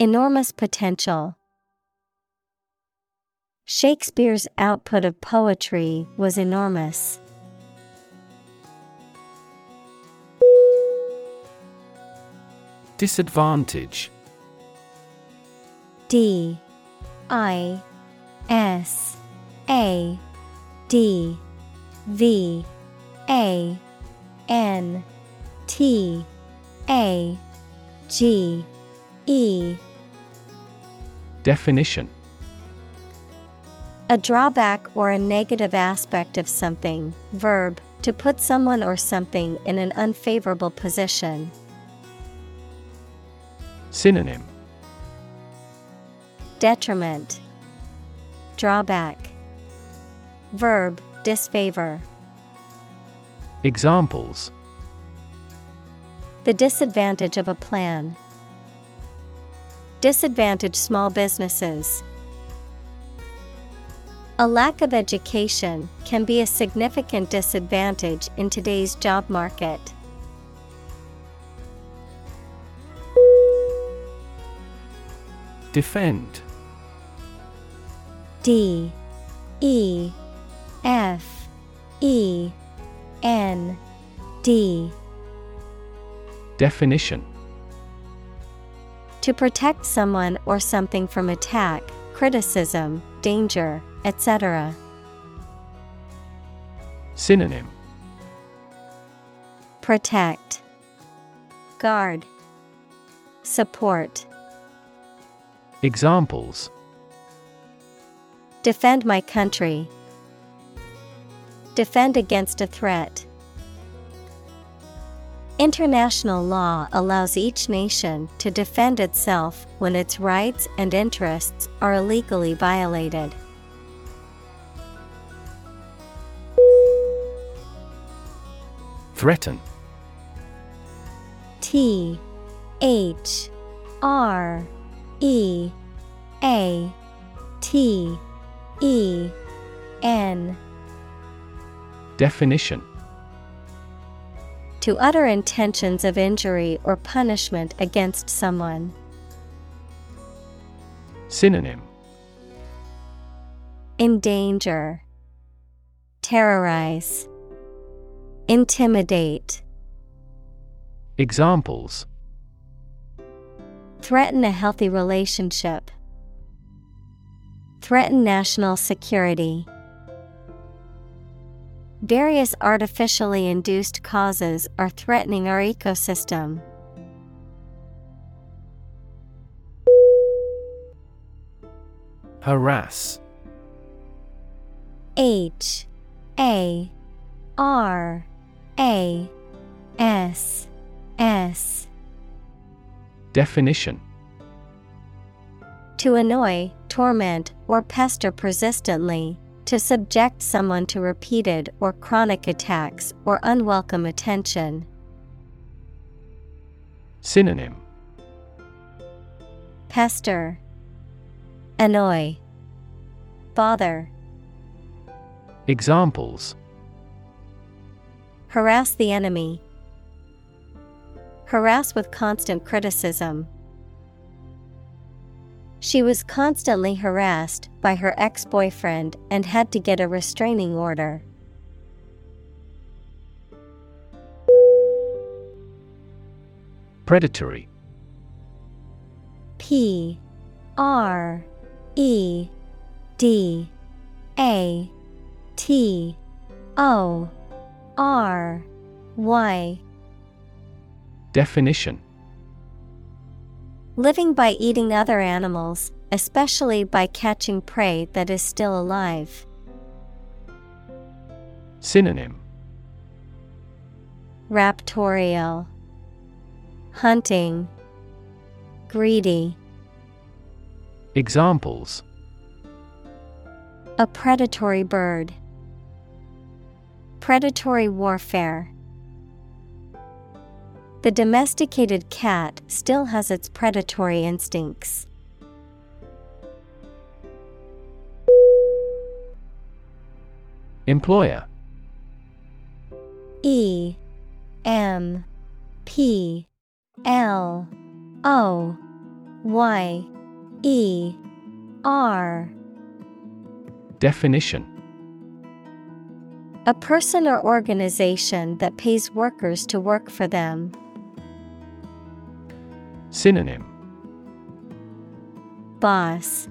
Enormous potential. Shakespeare's output of poetry was enormous. Disadvantage. D. I. S. A. D. V. A. N. T. A. G. E Definition A drawback or a negative aspect of something, verb, to put someone or something in an unfavorable position. Synonym Detriment, Drawback, Verb, disfavor. Examples The disadvantage of a plan. Disadvantage small businesses. A lack of education can be a significant disadvantage in today's job market. Defend. D. E. F. E. N. D. Definition To protect someone or something from attack, criticism, danger, etc. Synonym Protect, Guard, Support. Examples Defend my country. Defend against a threat. International law allows each nation to defend itself when its rights and interests are illegally violated. Threaten. T H R E A T E N. Definition To utter intentions of injury or punishment against someone. Synonym Endanger, Terrorize, Intimidate. Examples Threaten a healthy relationship. Threaten national security. Various artificially induced causes are threatening our ecosystem. Harass. H A R A S S. Definition. To annoy, torment, or pester persistently, to subject someone to repeated or chronic attacks or unwelcome attention. Synonym Pester, Annoy, Bother, Examples Harass the enemy. Harass with constant criticism. She was constantly harassed by her ex boyfriend and had to get a restraining order. Predatory. P R E D A T O R Y. Definition Living by eating other animals, especially by catching prey that is still alive. Synonym Raptorial Hunting Greedy Examples A predatory bird. Predatory warfare. The domesticated cat still has its predatory instincts. Employer E M P L O Y E R Definition A person or organization that pays workers to work for them. Synonym. Boss.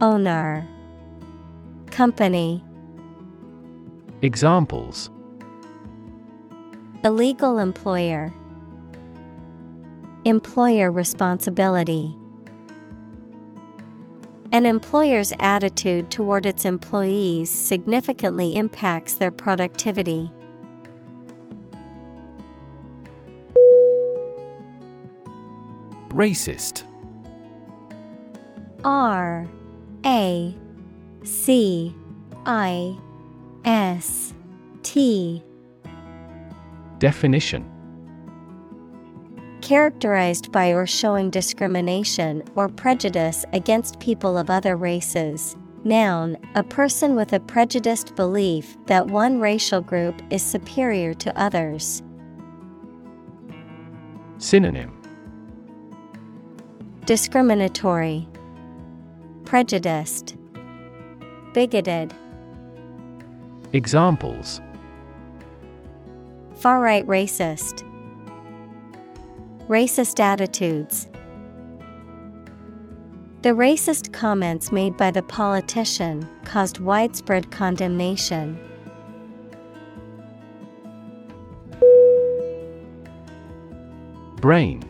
Owner. Company. Examples. Illegal employer. Employer responsibility. An employer's attitude toward its employees significantly impacts their productivity. Racist R A C I S T Definition Characterized by or showing discrimination or prejudice against people of other races. Noun, a person with a prejudiced belief that one racial group is superior to others. Synonym Discriminatory, Prejudiced, Bigoted. Examples Far right racist. Racist attitudes. The racist comments made by the politician caused widespread condemnation. Brain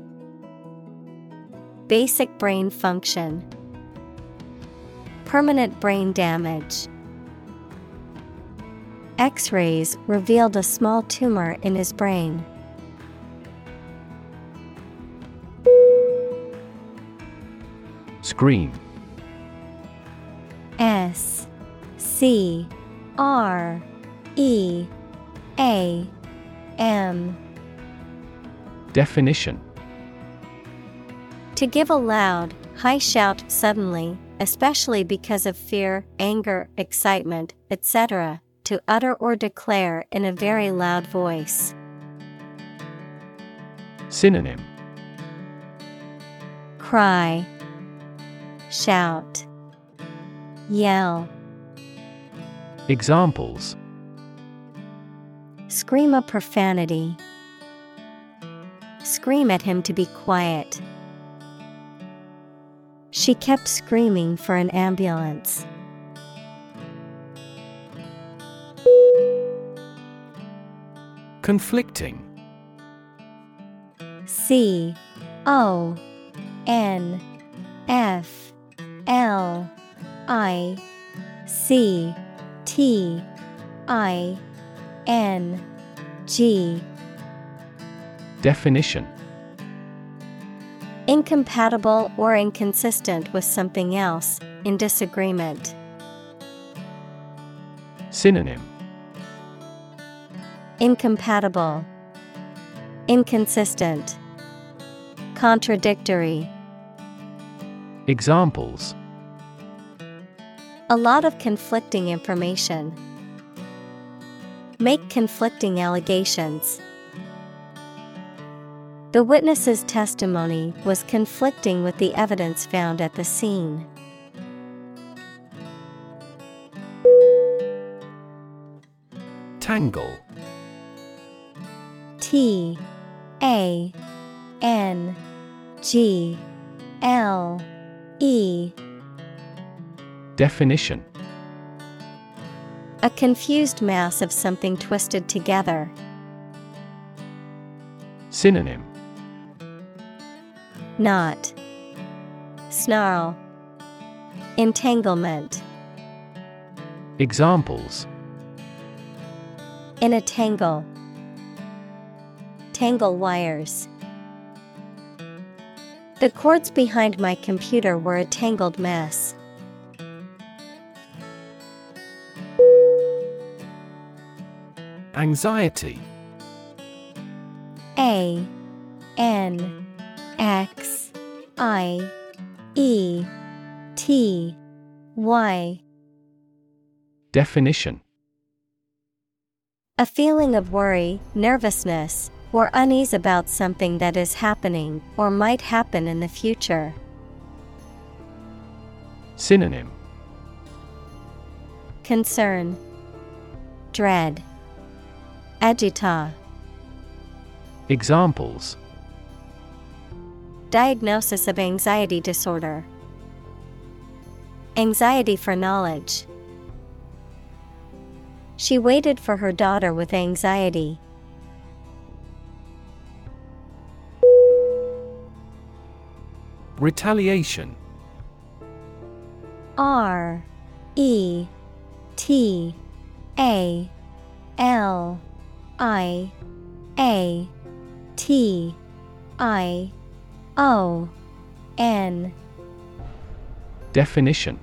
Basic brain function, Permanent brain damage. X rays revealed a small tumor in his brain. Scream S C R E A M Definition To give a loud, high shout suddenly, especially because of fear, anger, excitement, etc., to utter or declare in a very loud voice. Synonym Cry, shout, yell, Examples scream a profanity, scream at him to be quiet. She kept screaming for an ambulance. Conflicting. C O N F L I C T I N G. Definition Incompatible or inconsistent with something else, in disagreement. Synonym Incompatible, Inconsistent, Contradictory. Examples A lot of conflicting information. Make conflicting allegations. The witness's testimony was conflicting with the evidence found at the scene. Tangle T A N G L E Definition A confused mass of something twisted together. Synonym Knot, Snarl, Entanglement. Examples In a tangle. Tangle wires. The cords behind my computer were a tangled mess. Anxiety A N X I E T Y. Definition. A feeling of worry, nervousness, or unease about something that is happening or might happen in the future. Synonym. Concern, Dread, Agita. Examples Diagnosis of anxiety disorder. Anxiety for knowledge. She waited for her daughter with anxiety. Retaliation R E T A L I A T I O N. Definition.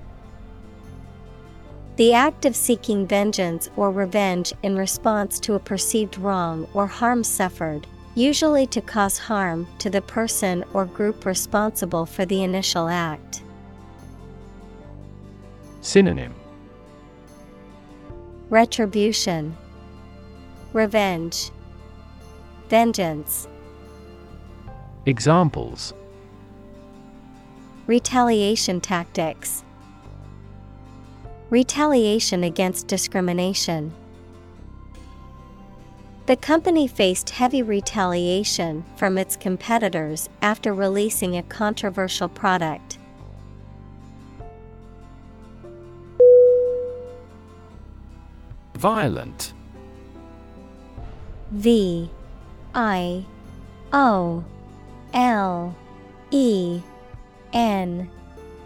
The act of seeking vengeance or revenge in response to a perceived wrong or harm suffered, usually to cause harm to the person or group responsible for the initial act. Synonym. Retribution, Revenge, Vengeance. Examples Retaliation tactics. Retaliation against discrimination. The company faced heavy retaliation from its competitors after releasing a controversial product. Violent. V I O L E N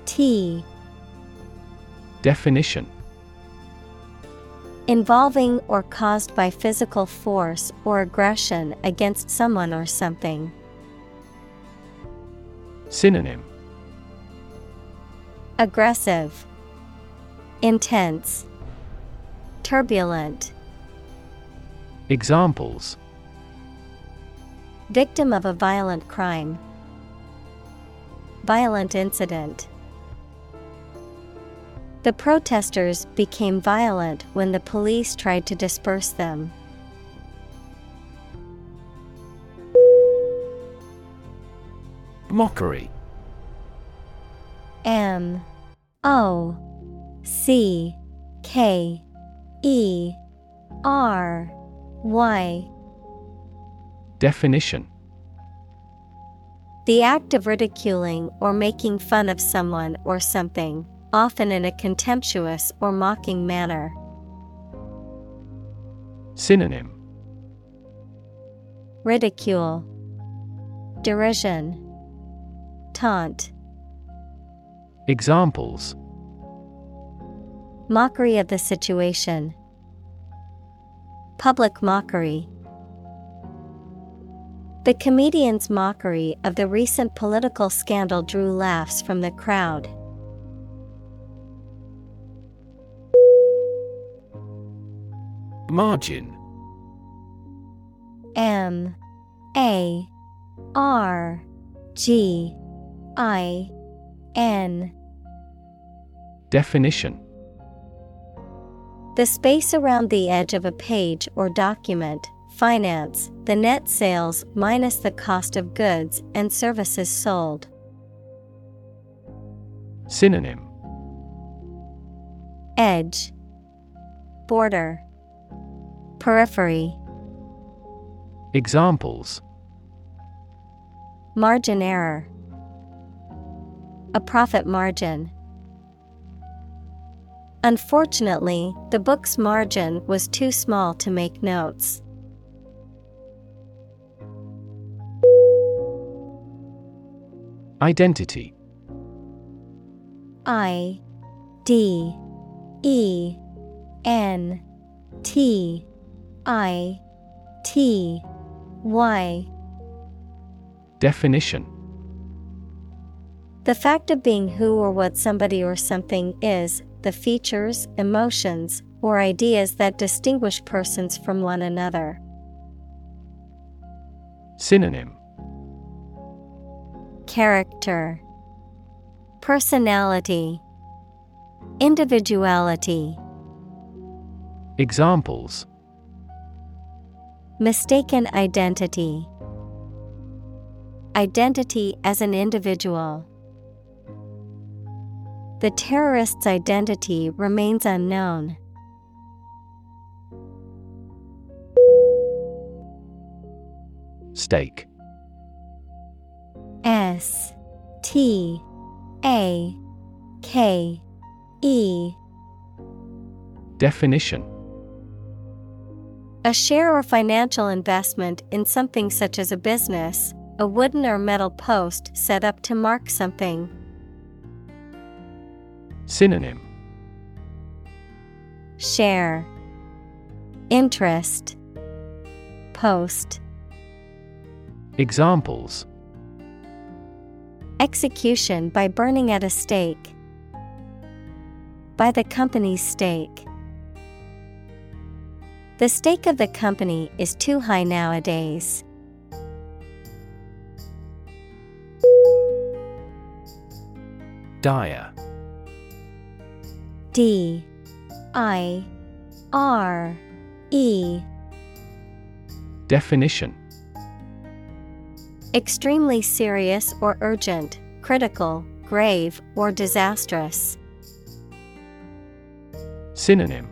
T. Definition. Involving or caused by physical force or aggression against someone or something. Synonym. Aggressive, Intense, Turbulent. Examples Victim of a violent crime. Violent incident. The protesters became violent when the police tried to disperse them. Mockery M O C K E R Y Definition The act of ridiculing or making fun of someone or something, often in a contemptuous or mocking manner. Synonym Ridicule, Derision, Taunt. Examples Mockery of the situation. Public mockery. The comedian's mockery of the recent political scandal drew laughs from the crowd. Margin. M. A. R. G. I. N. Definition. The space around the edge of a page or document, finance, the net sales minus the cost of goods and services sold. Synonym Edge, Border, Periphery. Examples Margin error. A profit margin. Unfortunately, the book's margin was too small to make notes. Identity. I D E N T I T Y. Definition. The fact of being who or what somebody or something is, the features, emotions, or ideas that distinguish persons from one another. Synonym Character, Personality, Individuality. Examples Mistaken identity, Identity as an individual. The terrorist's identity remains unknown. Stake S T A K E. Definition. A share or financial investment in something such as a business, a wooden or metal post set up to mark something. Synonym. Share. Interest. Post. Examples Execution by burning at a stake. By the company's stake. The stake of the company is too high nowadays. Dire D I R E Definition Extremely serious or urgent, critical, grave or disastrous. Synonym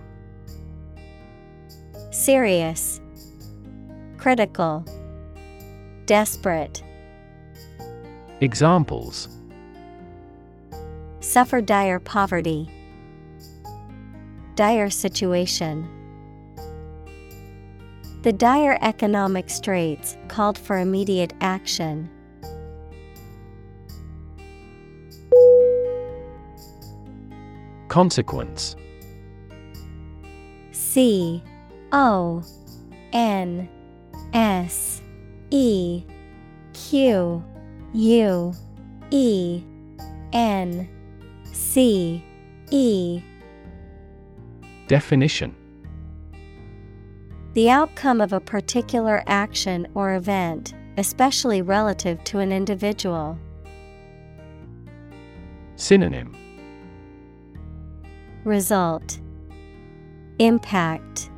Serious, Critical, Desperate. Examples Suffer dire poverty. Dire situation. The dire economic straits called for immediate action. Consequence. C O N S E Q U E N C E. Definition The outcome of a particular action or event, especially relative to an individual. Synonym Result Impact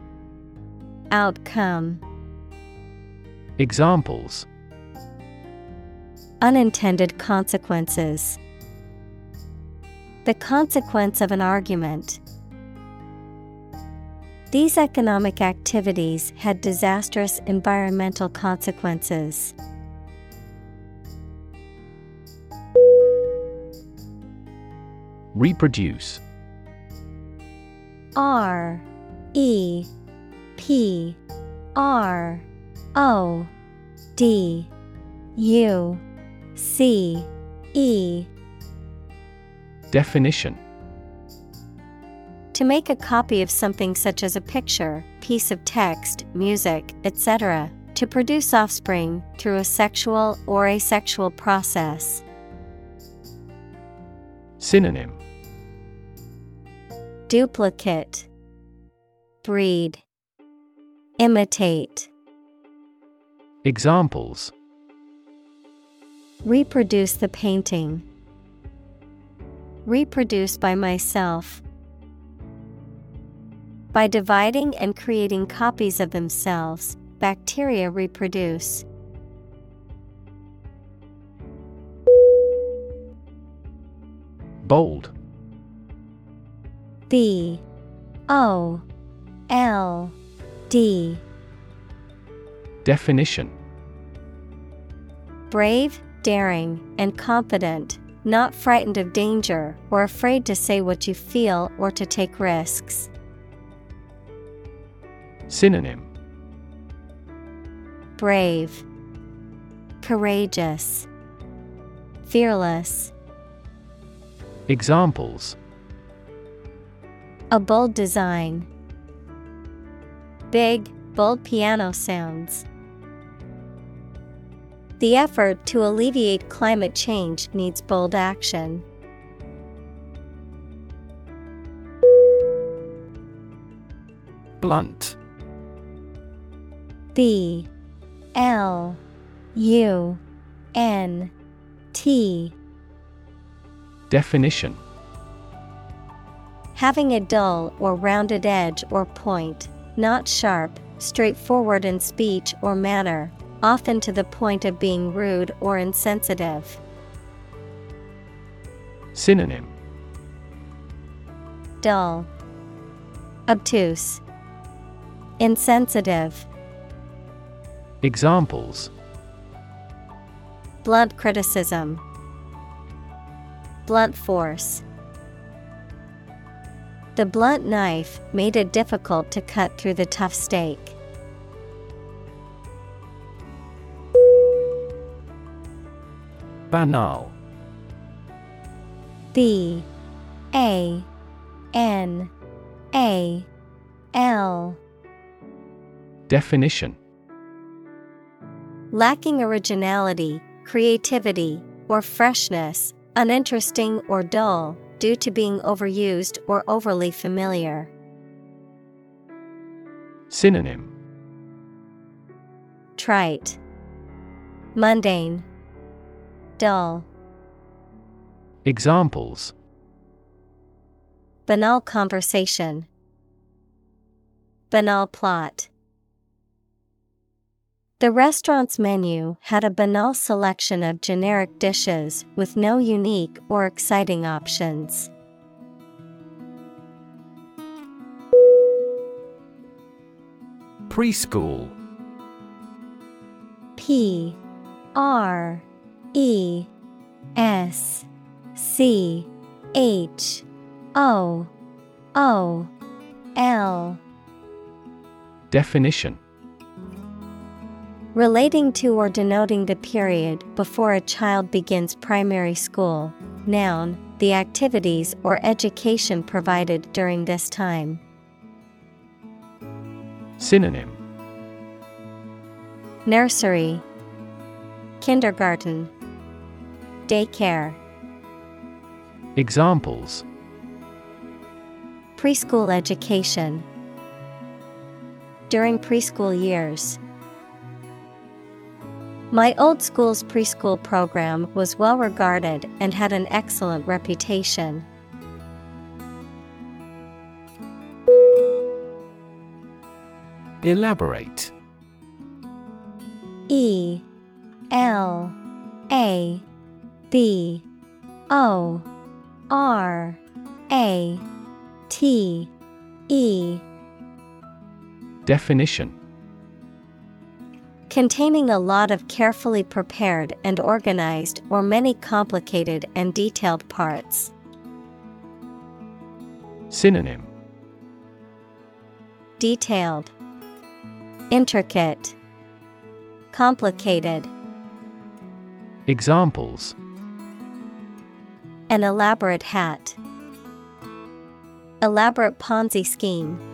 Outcome Examples Unintended consequences. The consequence of an argument. These economic activities had disastrous environmental consequences. Reproduce. R E P R O D U C E. Definition To make a copy of something such as a picture, piece of text, music, etc., to produce offspring through a sexual or asexual process. Synonym Duplicate Breed Imitate Examples Reproduce the painting. Reproduce by myself. By dividing and creating copies of themselves, bacteria reproduce. Bold. B. O. L. D. Definition. Brave, daring, and confident, not frightened of danger or afraid to say what you feel or to take risks. Synonym Brave, Courageous, Fearless. Examples A bold design. Big, bold piano sounds. The effort to alleviate climate change needs bold action. Blunt B L U N T. Definition. Having a dull or rounded edge or point, not sharp, straightforward in speech or manner, often to the point of being rude or insensitive. Synonym. Dull, Obtuse, Insensitive. Examples. Blunt criticism, Blunt force. The blunt knife made it difficult to cut through the tough steak. Banal. B A N A L. Definition Lacking originality, creativity, or freshness, uninteresting or dull, due to being overused or overly familiar. Synonym Trite, Mundane, Dull. Examples Banal conversation, Banal plot. The restaurant's menu had a banal selection of generic dishes with no unique or exciting options. Preschool. P R E S C H O O L. Definition Relating to or denoting the period before a child begins primary school. Noun, the activities or education provided during this time. Synonym Nursery, Kindergarten, Daycare, Examples Preschool education. During preschool years. My old school's preschool program was well regarded and had an excellent reputation. Elaborate. E L A B O R A T E. Definition Containing a lot of carefully prepared and organized or many complicated and detailed parts. Synonym Detailed, Intricate, Complicated. Examples An elaborate hat. Elaborate Ponzi scheme.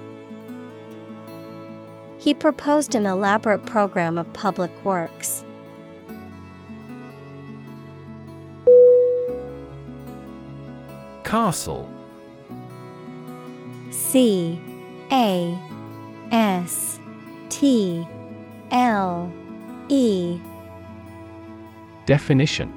He proposed an elaborate program of public works. Castle. C A S T L E. Definition.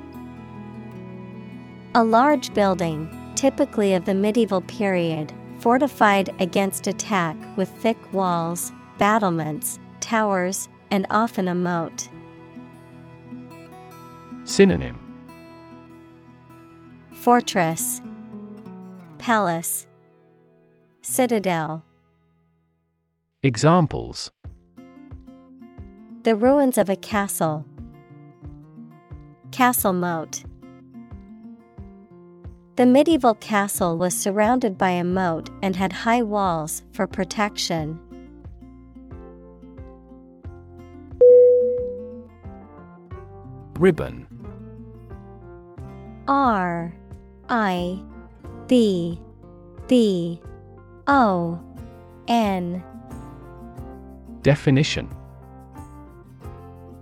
A large building, typically of the medieval period, fortified against attack with thick walls, battlements, towers, and often a moat. Synonym Fortress, Palace, Citadel. Examples The ruins of a castle. Castle moat. The medieval castle was surrounded by a moat and had high walls for protection. Ribbon. R I B B O N. Definition.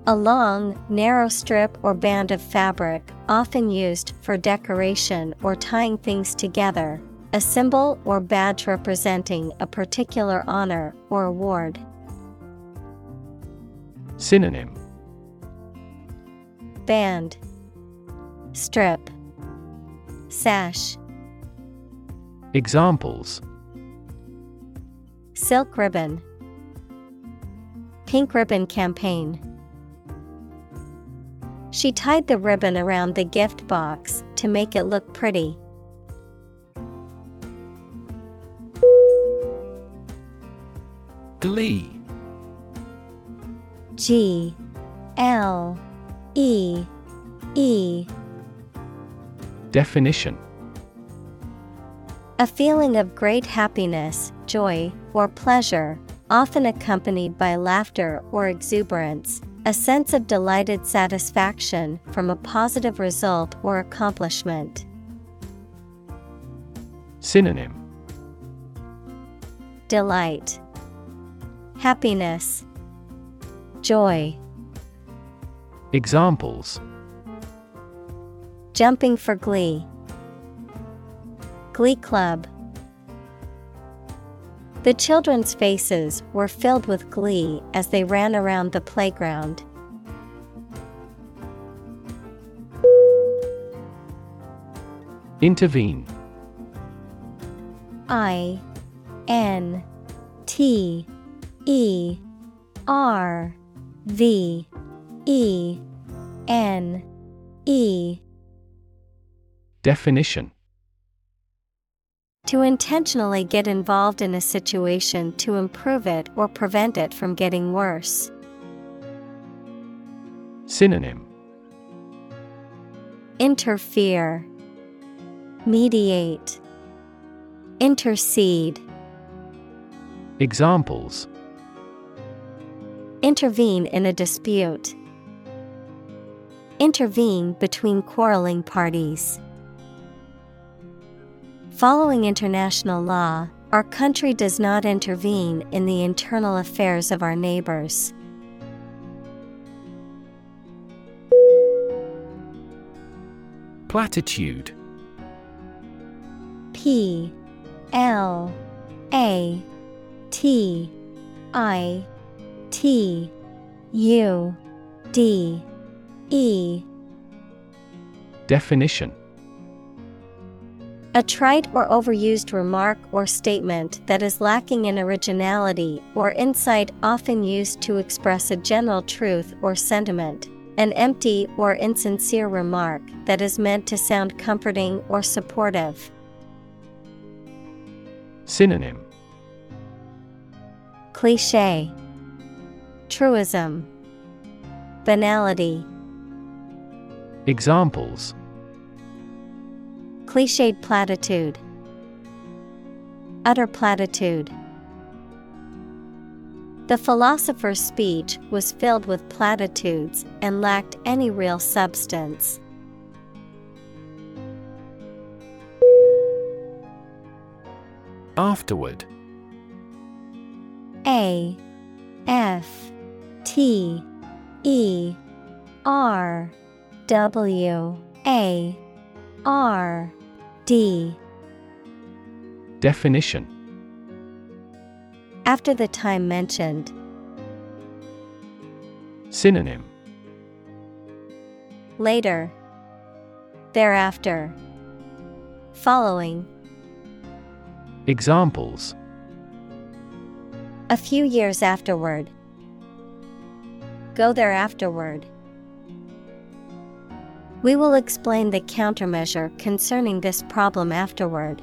A long, narrow strip or band of fabric, often used for decoration or tying things together, a symbol or badge representing a particular honor or award. Synonym Band, Strip, Sash, Examples. Silk ribbon, Pink ribbon campaign. She tied the ribbon around the gift box to make it look pretty. Glee. G L E E. Definition. A feeling of great happiness, joy, or pleasure, often accompanied by laughter or exuberance, a sense of delighted satisfaction from a positive result or accomplishment. Synonym. Delight, Happiness, Joy, Examples Jumping for glee, Glee Club. The children's faces were filled with glee as they ran around the playground. Intervene I N T E R V E N E Definition To intentionally get involved in a situation to improve it or prevent it from getting worse. Synonym Interfere, Mediate, Intercede. Examples Intervene in a dispute. Intervene between quarreling parties. Following international law, our country does not intervene in the internal affairs of our neighbors. Platitude P L A T I T U D E. Definition. A trite or overused remark or statement that is lacking in originality or insight, often used to express a general truth or sentiment. An empty or insincere remark that is meant to sound comforting or supportive. Synonym. Cliche Truism. Banality Examples. Cliched platitude. Utter platitude. The philosopher's speech was filled with platitudes and lacked any real substance. Afterward. A F T E R W A R D. Definition. After the time mentioned, Synonym. Later, thereafter, following, Examples. A few years afterward. Go there afterward. We will explain the countermeasure concerning this problem afterward.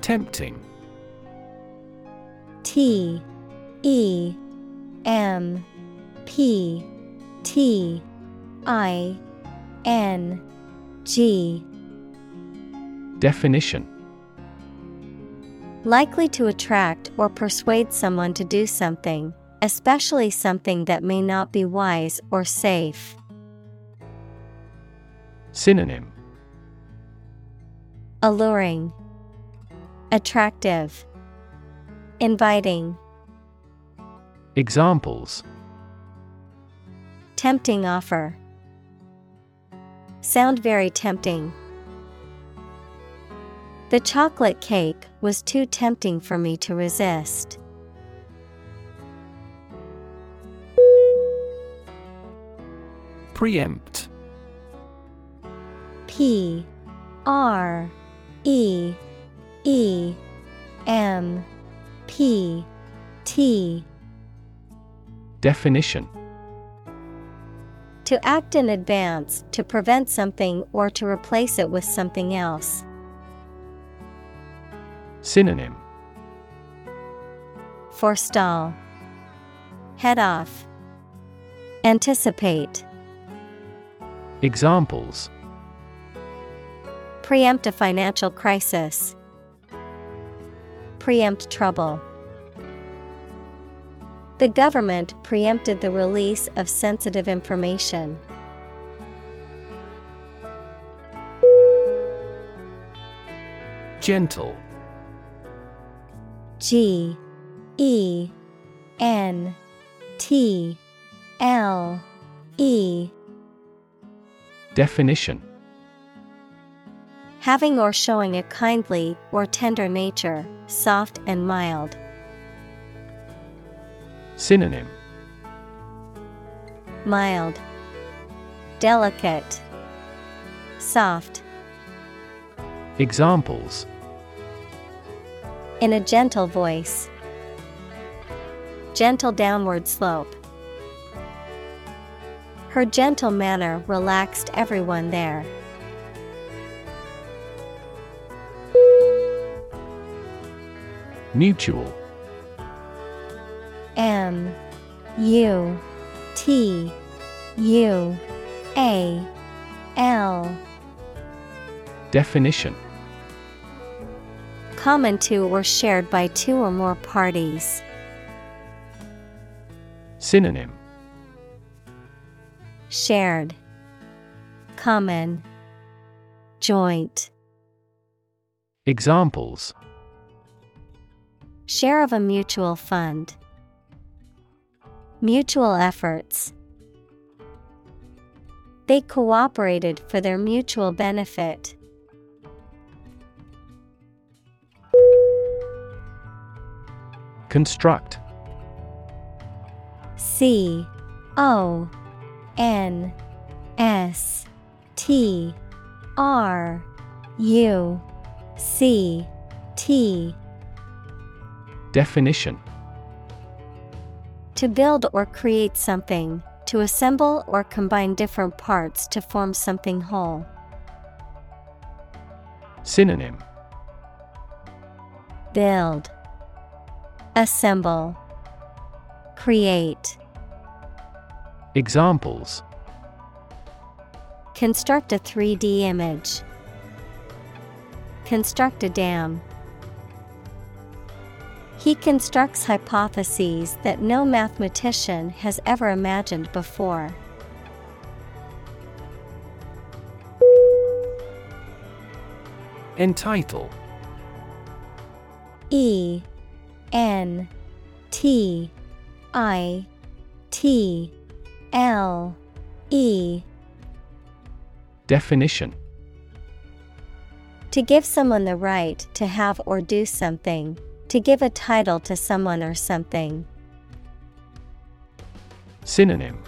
Tempting. T E M P T I N G. Definition. Likely to attract or persuade someone to do something, especially something that may not be wise or safe. Synonym Alluring, Attractive, Inviting, Examples Tempting offer. Sound very tempting. The chocolate cake was too tempting for me to resist. Preempt P R E E M P T Definition To act in advance to prevent something or to replace it with something else. Synonym Forestall. Head off. Anticipate. Examples Preempt a financial crisis. Preempt trouble. The government preempted the release of sensitive information. Gentle G E N T L E Definition Having or showing a kindly or tender nature, soft and mild. Synonym Mild, Delicate, Soft. Examples In a gentle voice. Gentle downward slope. Her gentle manner relaxed everyone there. Mutual. M U T U A L Definition Common to or shared by two or more parties. Synonym Shared Common Joint Examples Share of a mutual fund. Mutual efforts. They cooperated for their mutual benefit. Construct C O N S T R U C T. Definition. To build or create something, to assemble or combine different parts to form something whole. Synonym. Build, Assemble, Create. Examples Construct a 3D image. Construct a dam. He constructs hypotheses that no mathematician has ever imagined before. Entitle E N T I T L E. Definition. To give someone the right to have or do something, to give a title to someone or something. Synonym.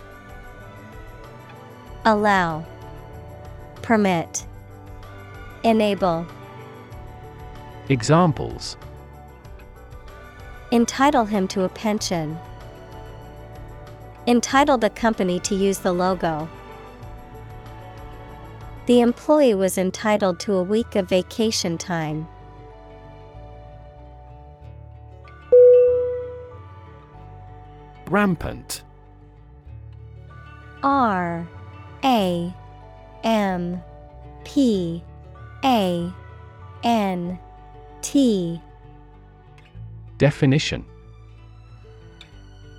Allow, Permit, Enable, Examples. Entitle him to a pension. Entitle the company to use the logo. The employee was entitled to a week of vacation time. Rampant R A M P A N T Definition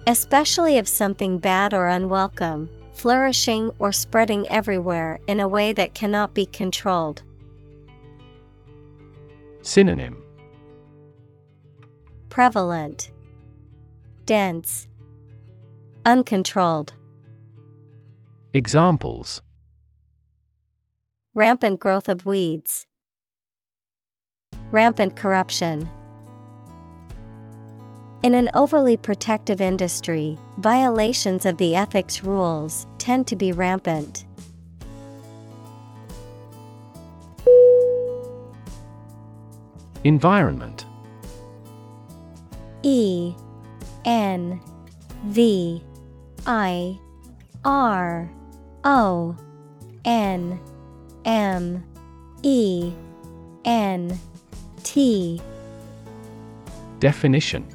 Especially of something bad or unwelcome, flourishing or spreading everywhere in a way that cannot be controlled. Synonym Prevalent, Dense, Uncontrolled. Examples Rampant growth of weeds. Rampant corruption. In an overly protective industry, violations of the ethics rules tend to be rampant. Environment. E N V I R O N M E N T. Definition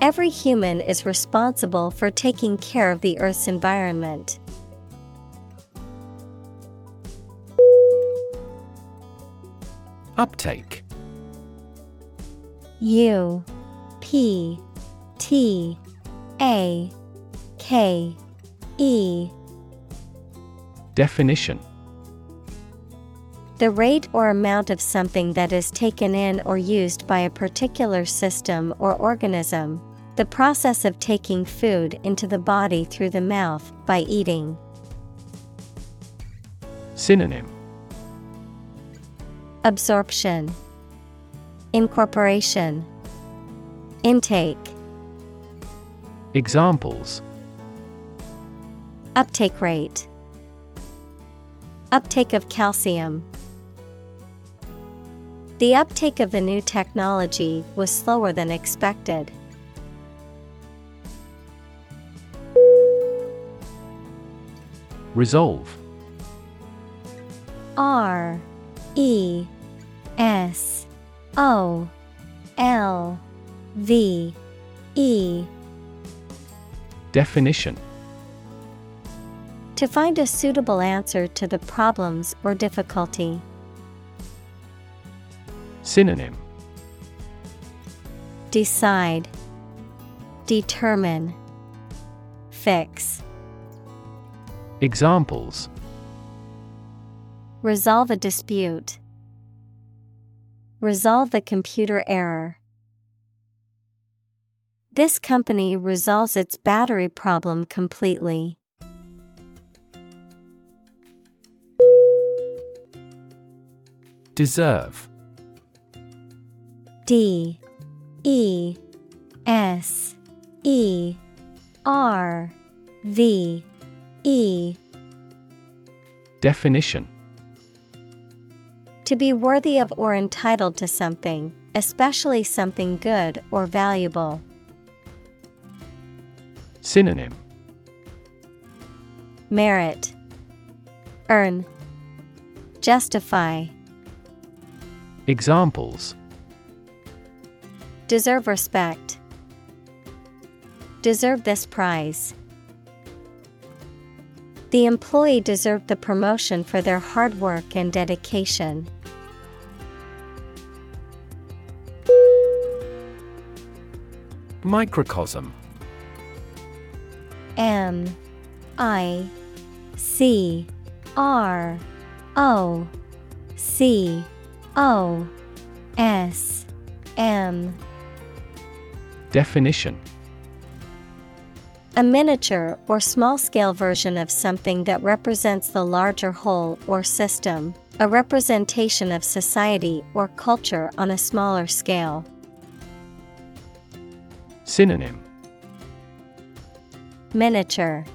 Every human is responsible for taking care of the Earth's environment. Uptake. U P T A K E. Definition The rate or amount of something that is taken in or used by a particular system or organism. The process of taking food into the body through the mouth by eating. Synonym Absorption, Incorporation, Intake. Examples Uptake rate, Uptake of calcium. The uptake of the new technology was slower than expected. Resolve R E S O L V E Definition To find a suitable answer to the problems or difficulty. Synonym Decide, Determine, Fix. Examples Resolve a dispute. Resolve the computer error. This company resolves its battery problem completely. Deserve D E S E R V E. Definition. To be worthy of or entitled to something, especially something good or valuable. Synonym. Merit. Earn. Justify. Examples Deserve respect. Deserve this prize. The employee deserved the promotion for their hard work and dedication. Microcosm M I C R O C O S M Definition. A miniature or small scale version of something that represents the larger whole or system, a representation of society or culture on a smaller scale. Synonym. Miniature.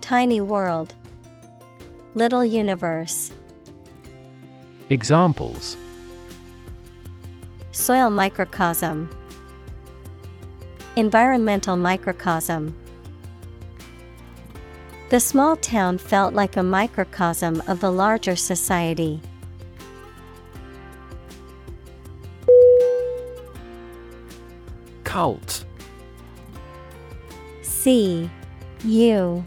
Tiny world. Little universe. Examples. Soil microcosm Environmental microcosm. The small town felt like a microcosm of the larger society. Cult. C U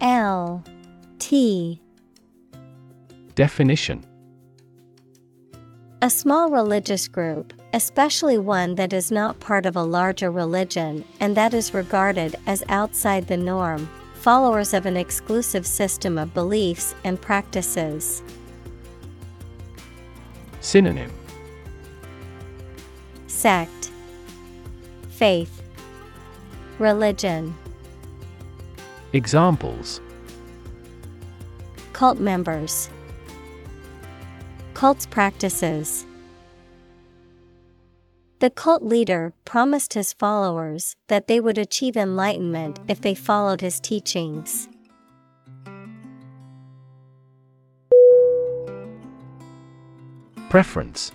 L T. Definition. A small religious group, especially one that is not part of a larger religion and that is regarded as outside the norm, followers of an exclusive system of beliefs and practices. Synonym. Sect. Faith. Religion. Examples. Cult members. Cult's practices The cult leader promised his followers that they would achieve enlightenment if they followed his teachings. Preference.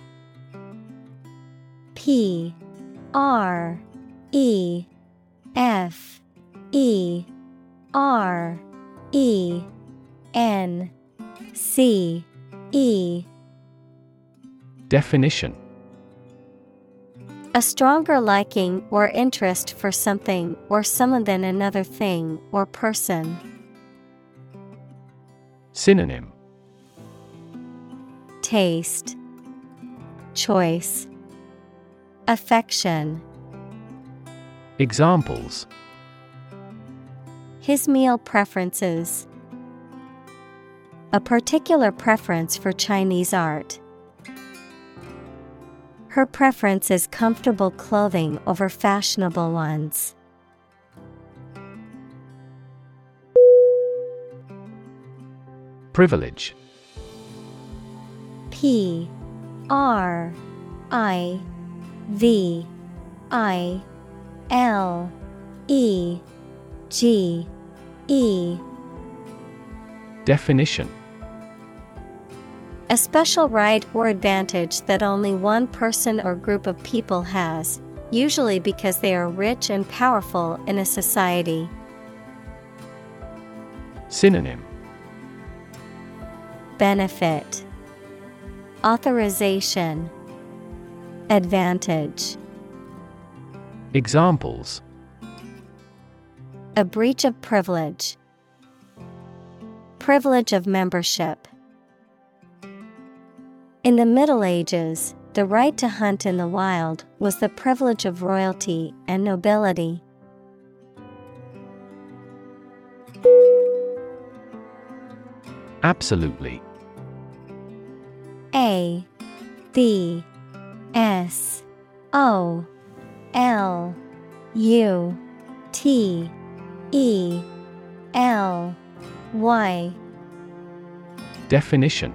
P R E F E R E N C E. Definition A stronger liking or interest for something or someone than another thing or person. Synonym. Taste. Choice. Affection. Examples. His meal preferences. A particular preference for Chinese art. Her preference is comfortable clothing over fashionable ones. Privilege. P R I V I L E G E. Definition A special right or advantage that only one person or group of people has, usually because they are rich and powerful in a society. Synonym Benefit Authorization Advantage Examples A breach of privilege. Privilege of membership. In the Middle Ages, the right to hunt in the wild was the privilege of royalty and nobility. Absolutely. A B S O L U T E L Y Definition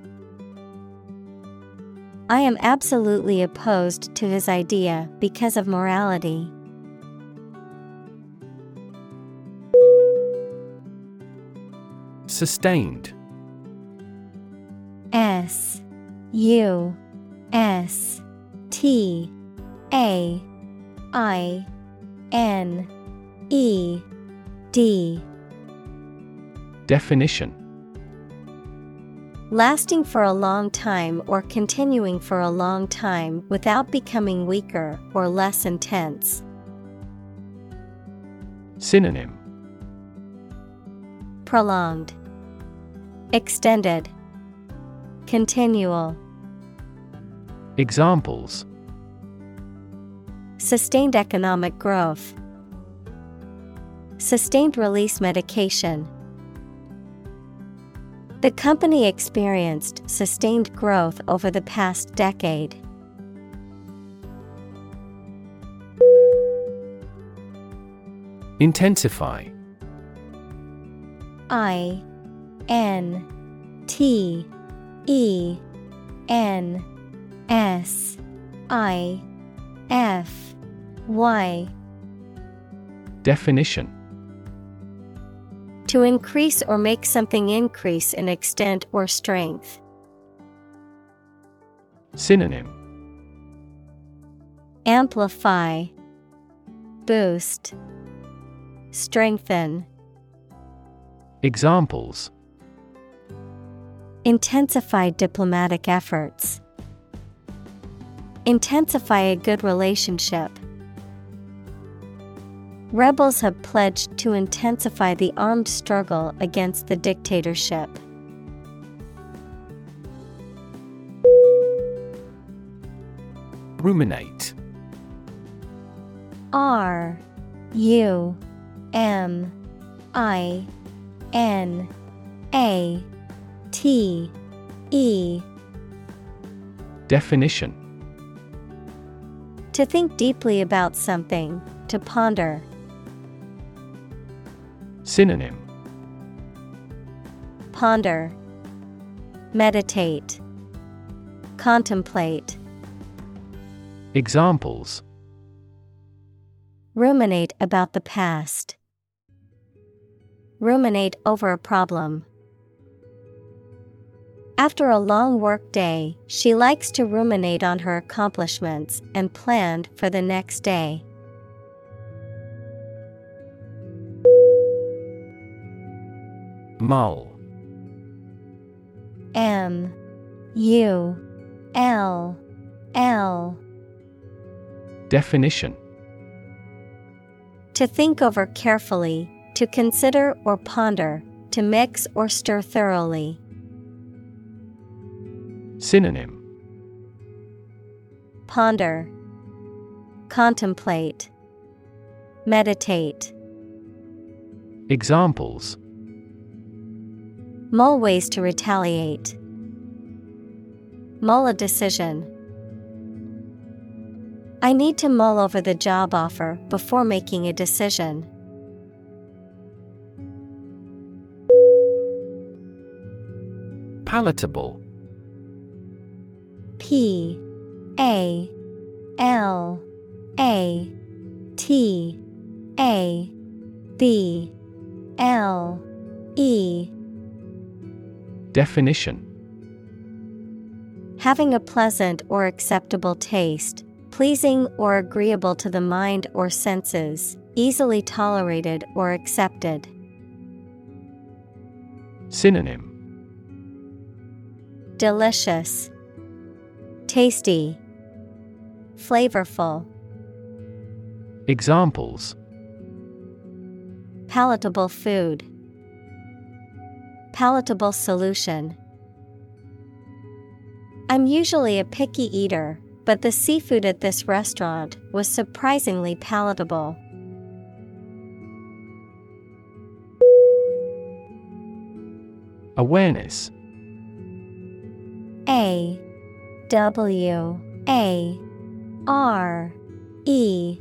I am absolutely opposed to his idea because of morality. Sustained. S U S T A I N E D. Definition Lasting for a long time or continuing for a long time without becoming weaker or less intense. Synonym Prolonged, Extended, Continual. Examples Sustained economic growth. Sustained release medication. The company experienced sustained growth over the past decade. Intensify. I N T E N S I F Y. Definition To increase or make something increase in extent or strength. Synonym Amplify, Boost, Strengthen. Examples Intensify diplomatic efforts. Intensify a good relationship. Rebels have pledged to intensify the armed struggle against the dictatorship. Ruminate R U M I N A T E Definition To think deeply about something, to ponder. Synonym Ponder, Meditate, Contemplate. Examples Ruminate about the past. Ruminate over a problem. After a long work day, she likes to ruminate on her accomplishments and planned for the next day. Mull M U L L. Definition. To think over carefully, to consider or ponder, to mix or stir thoroughly. Synonym. Ponder, Contemplate, Meditate. Examples Mull ways to retaliate. Mull a decision. I need to mull over the job offer before making a decision. Palatable P A L A T A B L E Definition Having a pleasant or acceptable taste, pleasing or agreeable to the mind or senses, easily tolerated or accepted. Synonym Delicious, Tasty, Flavorful. Examples Palatable food. Palatable solution. I'm usually a picky eater, but the seafood at this restaurant was surprisingly palatable. Awareness. A. W. A. R. E.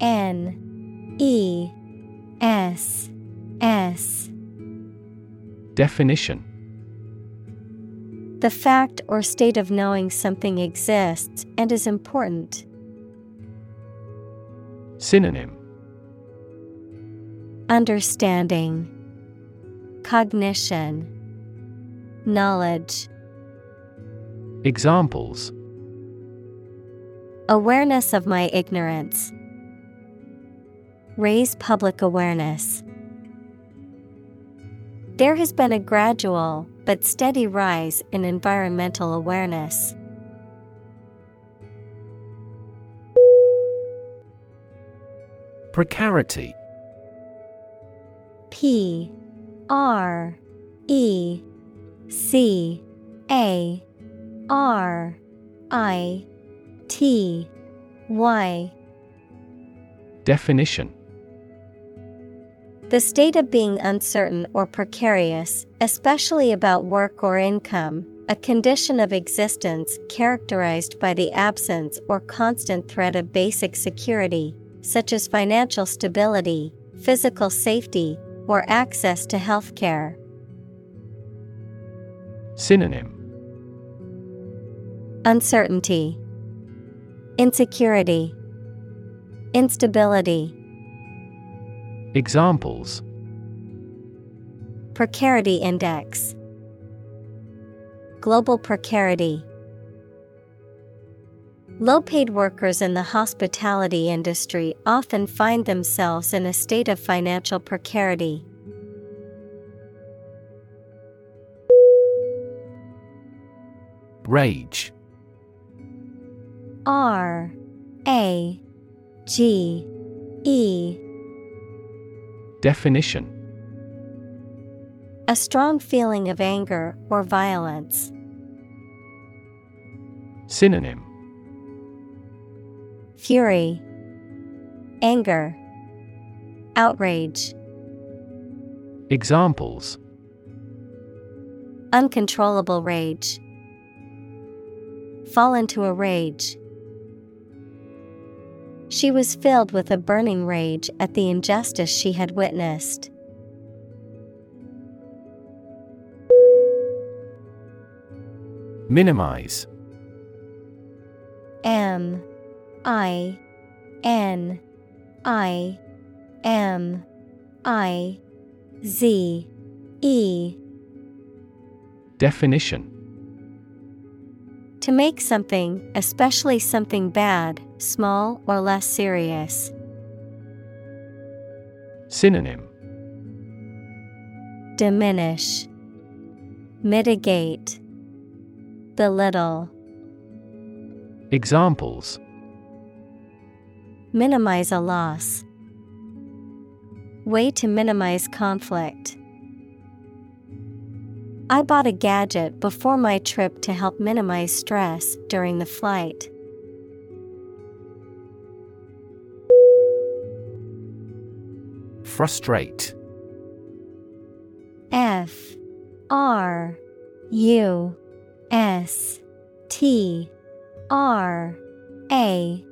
N. E. S. S Definition The fact or state of knowing something exists and is important. Synonym Understanding, Cognition, Knowledge. Examples Awareness of my ignorance. Raise public awareness. There has been a gradual but steady rise in environmental awareness. Precarity. P. R. E. C. A. R. I. T. Y. Definition The state of being uncertain or precarious, especially about work or income, a condition of existence characterized by the absence or constant threat of basic security, such as financial stability, physical safety, or access to health care. Synonym Uncertainty, Insecurity, Instability. Examples Precarity Index Global precarity. Low paid workers in the hospitality industry often find themselves in a state of financial precarity. Rage R A G E Definition A strong feeling of anger or violence. Synonym Fury, Anger, Outrage, Examples Uncontrollable rage. Fall into a rage. She was filled with a burning rage at the injustice she had witnessed. Minimize. M I N I M I Z E. Definition. To make something, especially something bad, small or less serious. Synonym Diminish, Mitigate, Belittle. Examples Minimize a loss. Way to minimize conflict. I bought a gadget before my trip to help minimize stress during the flight. Frustrate. F R U S T R A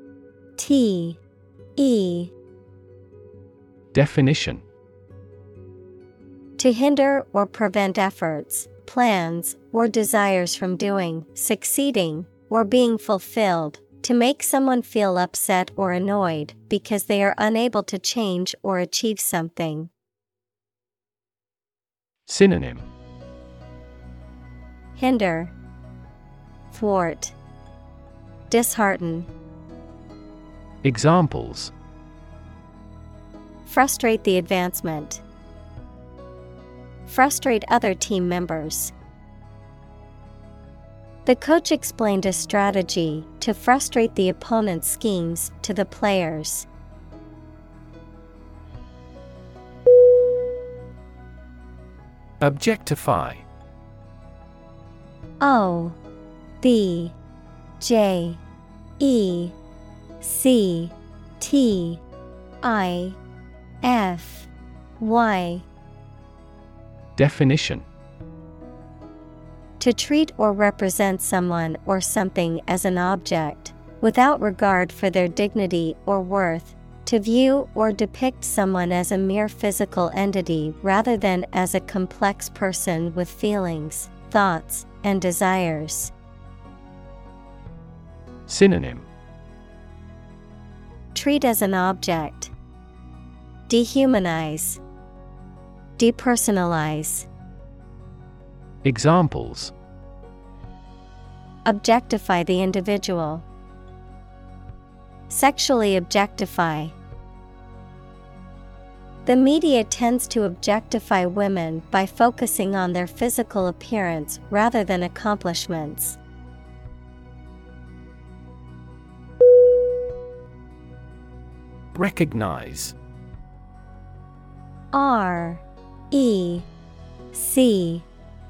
T E. Definition. To hinder or prevent efforts, plans, or desires from doing, succeeding, or being fulfilled, to make someone feel upset or annoyed because they are unable to change or achieve something. Synonym Hinder, Thwart, Dishearten. Examples Frustrate the advancement. Frustrate other team members. The coach explained a strategy to frustrate the opponent's schemes to the players. Objectify. O B J E C T I F Y. Definition To treat or represent someone or something as an object, without regard for their dignity or worth, to view or depict someone as a mere physical entity rather than as a complex person with feelings, thoughts, and desires. Synonym Treat as an object. Dehumanize. Depersonalize. Examples Objectify the individual. Sexually objectify. The media tends to objectify women by focusing on their physical appearance rather than accomplishments. Recognize R E C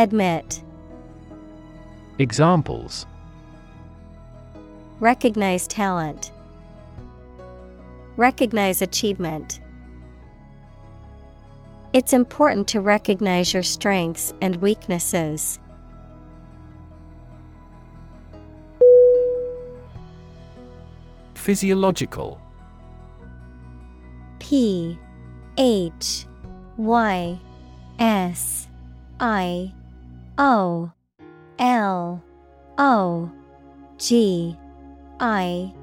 Admit, Examples Recognize talent, Recognize achievement. It's important to recognize your strengths and weaknesses. Physiological P H Y S I O L O G I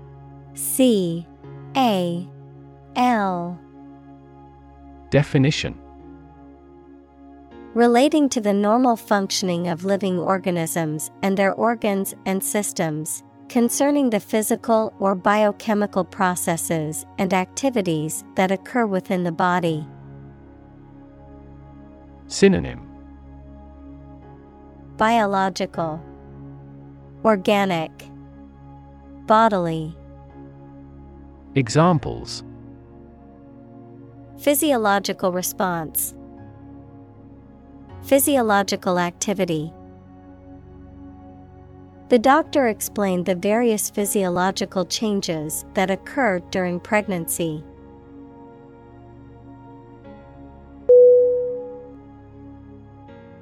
C A L. Definition. Relating to the normal functioning of living organisms and their organs and systems, concerning the physical or biochemical processes and activities that occur within the body. Synonym Biological, Organic, Bodily. Examples Physiological response, Physiological activity. The doctor explained the various physiological changes that occur during pregnancy.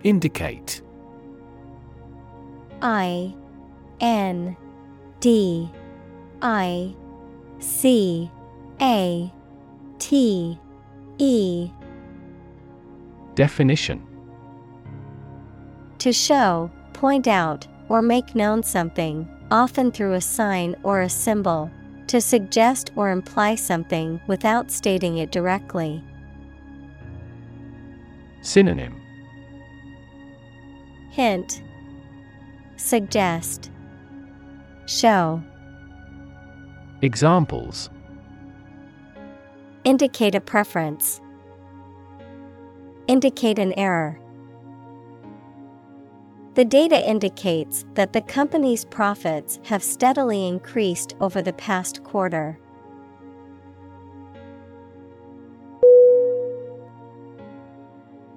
Indicate I N D I C A T E. Definition. To show, point out, or make known something, often through a sign or a symbol, to suggest or imply something without stating it directly. Synonym. Hint, Suggest, Show. Examples Indicate a preference, Indicate an error. The data indicates that the company's profits have steadily increased over the past quarter.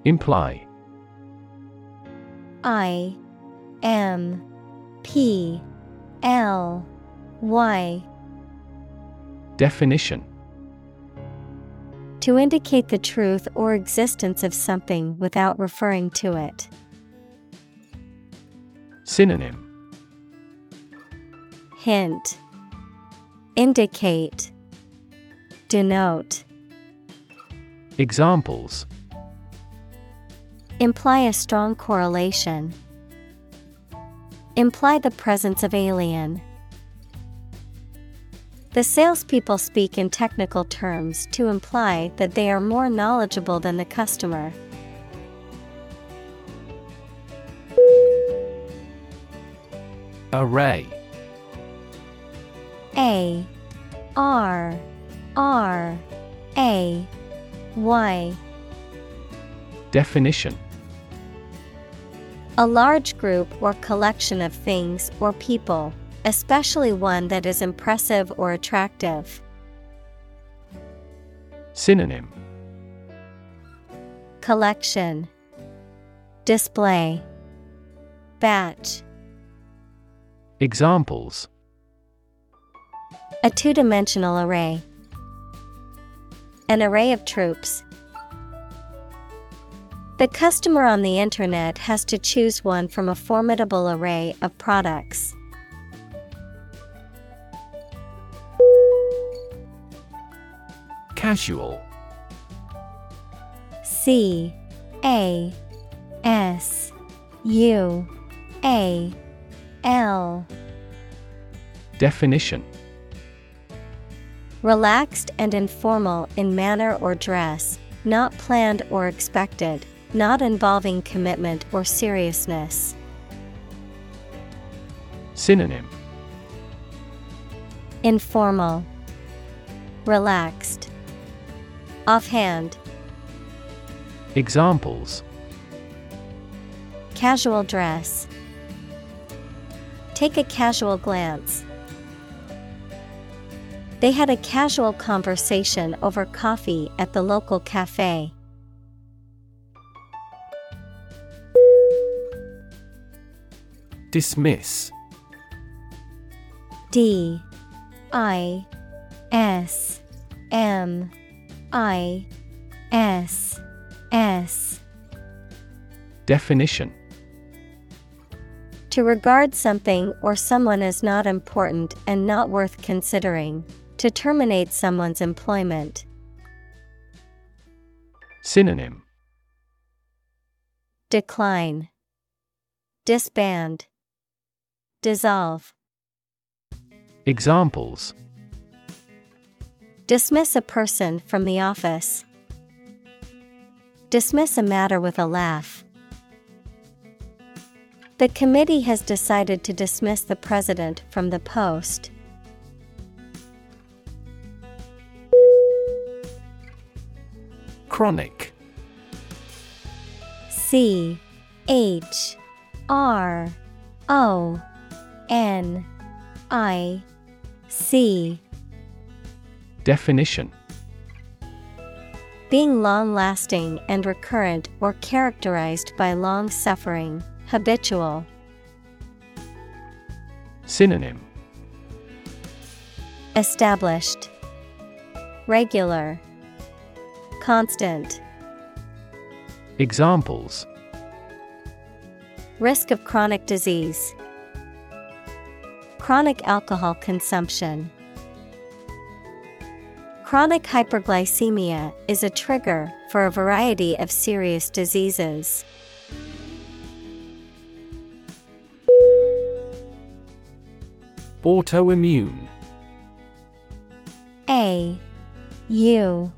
Imply I M P L Y. Definition. To indicate the truth or existence of something without referring to it. Synonym. Hint. Indicate. Denote. Examples. Imply a strong correlation. Imply the presence of alien. The salespeople speak in technical terms to imply that they are more knowledgeable than the customer. Array. A. R. R. A. Y. Definition A large group or collection of things or people, especially one that is impressive or attractive. Synonym Collection Display Batch Examples A two dimensional array. An array of troops. The customer on the internet has to choose one from a formidable array of products. Casual. C A S U A L. Definition. Relaxed and informal in manner or dress, not planned or expected, not involving commitment or seriousness. Synonym Informal, Relaxed, Offhand, Examples Casual dress. Take a casual glance. They had a casual conversation over coffee at the local cafe. Dismiss D I S M I S S Definition To regard something or someone as not important and not worth considering. To terminate someone's employment. Synonym Decline. Disband. Dissolve. Examples Dismiss a person from the office. Dismiss a matter with a laugh. The committee has decided to dismiss the president from the post. Chronic C H R O N I C. Definition. Being long lasting and recurrent or characterized by long suffering, habitual. Synonym. Established, Regular, Constant. Examples. Risk of chronic disease, Chronic alcohol consumption. Chronic hyperglycemia is a trigger for a variety of serious diseases. Autoimmune. A U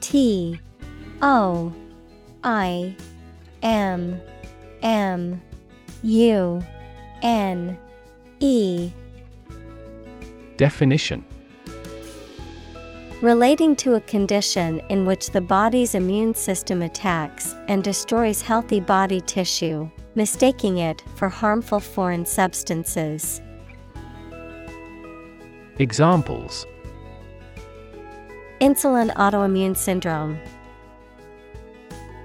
T O I M M U N E Definition Relating to a condition in which the body's immune system attacks and destroys healthy body tissue, mistaking it for harmful foreign substances. Examples Insulin autoimmune syndrome,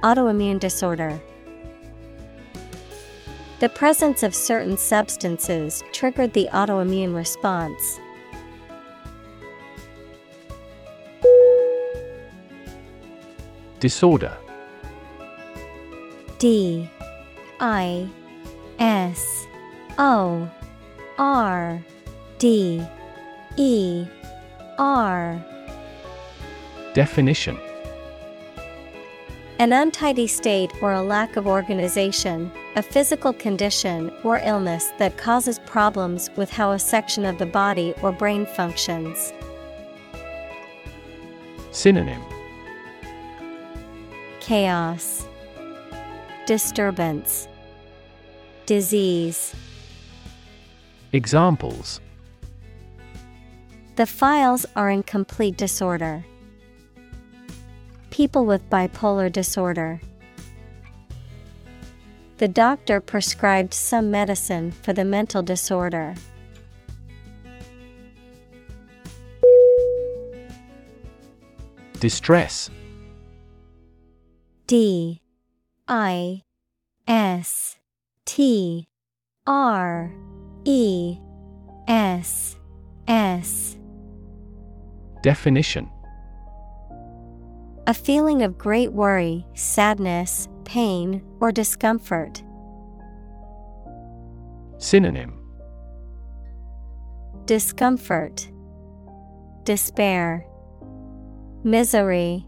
autoimmune disorder. The presence of certain substances triggered the autoimmune response. Disorder. D I S O R D E R. Definition. An untidy state or a lack of organization, a physical condition or illness that causes problems with how a section of the body or brain functions. Synonym Chaos, Disturbance, Disease. Examples The files are in complete disorder. People with bipolar disorder. The doctor prescribed some medicine for the mental disorder. Distress D I S T R E S S. Definition. A feeling of great worry, sadness, pain, or discomfort. Synonym. Discomfort, Despair, Misery.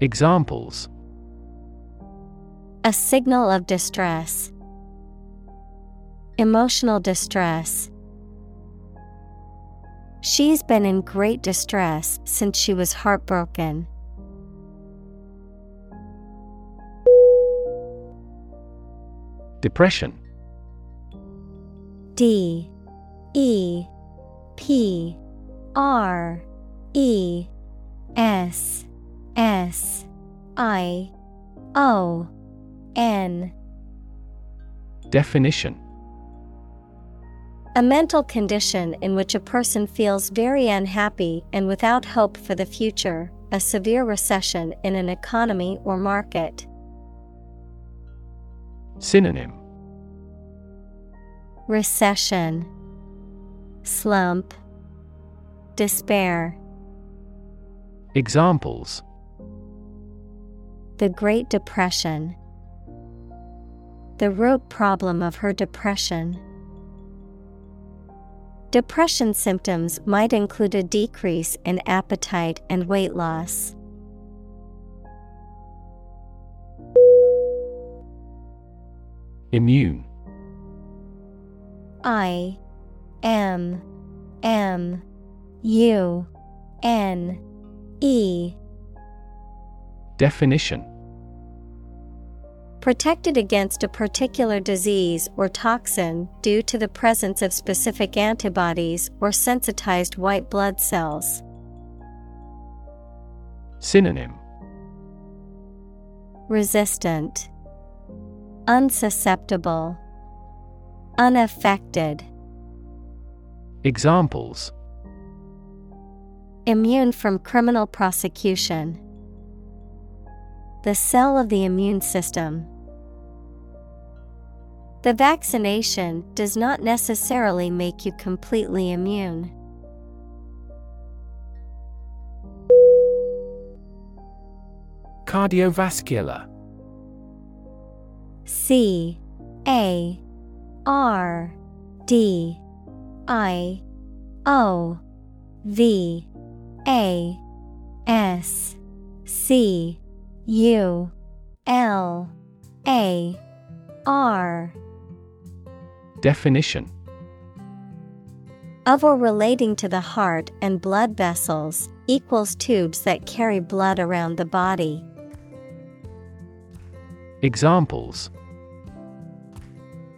Examples. A signal of distress. Emotional distress. She's been in great distress since she was heartbroken. Depression. D. E. P. R. E. S S I O N. Definition. A mental condition in which a person feels very unhappy and without hope for the future, a severe recession in an economy or market. Synonym. Recession, Slump, Despair. Examples The Great Depression. The root problem of her depression. Depression symptoms might include a decrease in appetite and weight loss. Immune I M M U N E Definition Protected against a particular disease or toxin due to the presence of specific antibodies or sensitized white blood cells. Synonym Resistant, Unsusceptible, Unaffected. Examples Immune from criminal prosecution. The cell of the immune system. The vaccination does not necessarily make you completely immune. Cardiovascular C A R D I O V A S C U L A R Definition Of or relating to the heart and blood vessels, equals tubes that carry blood around the body. Examples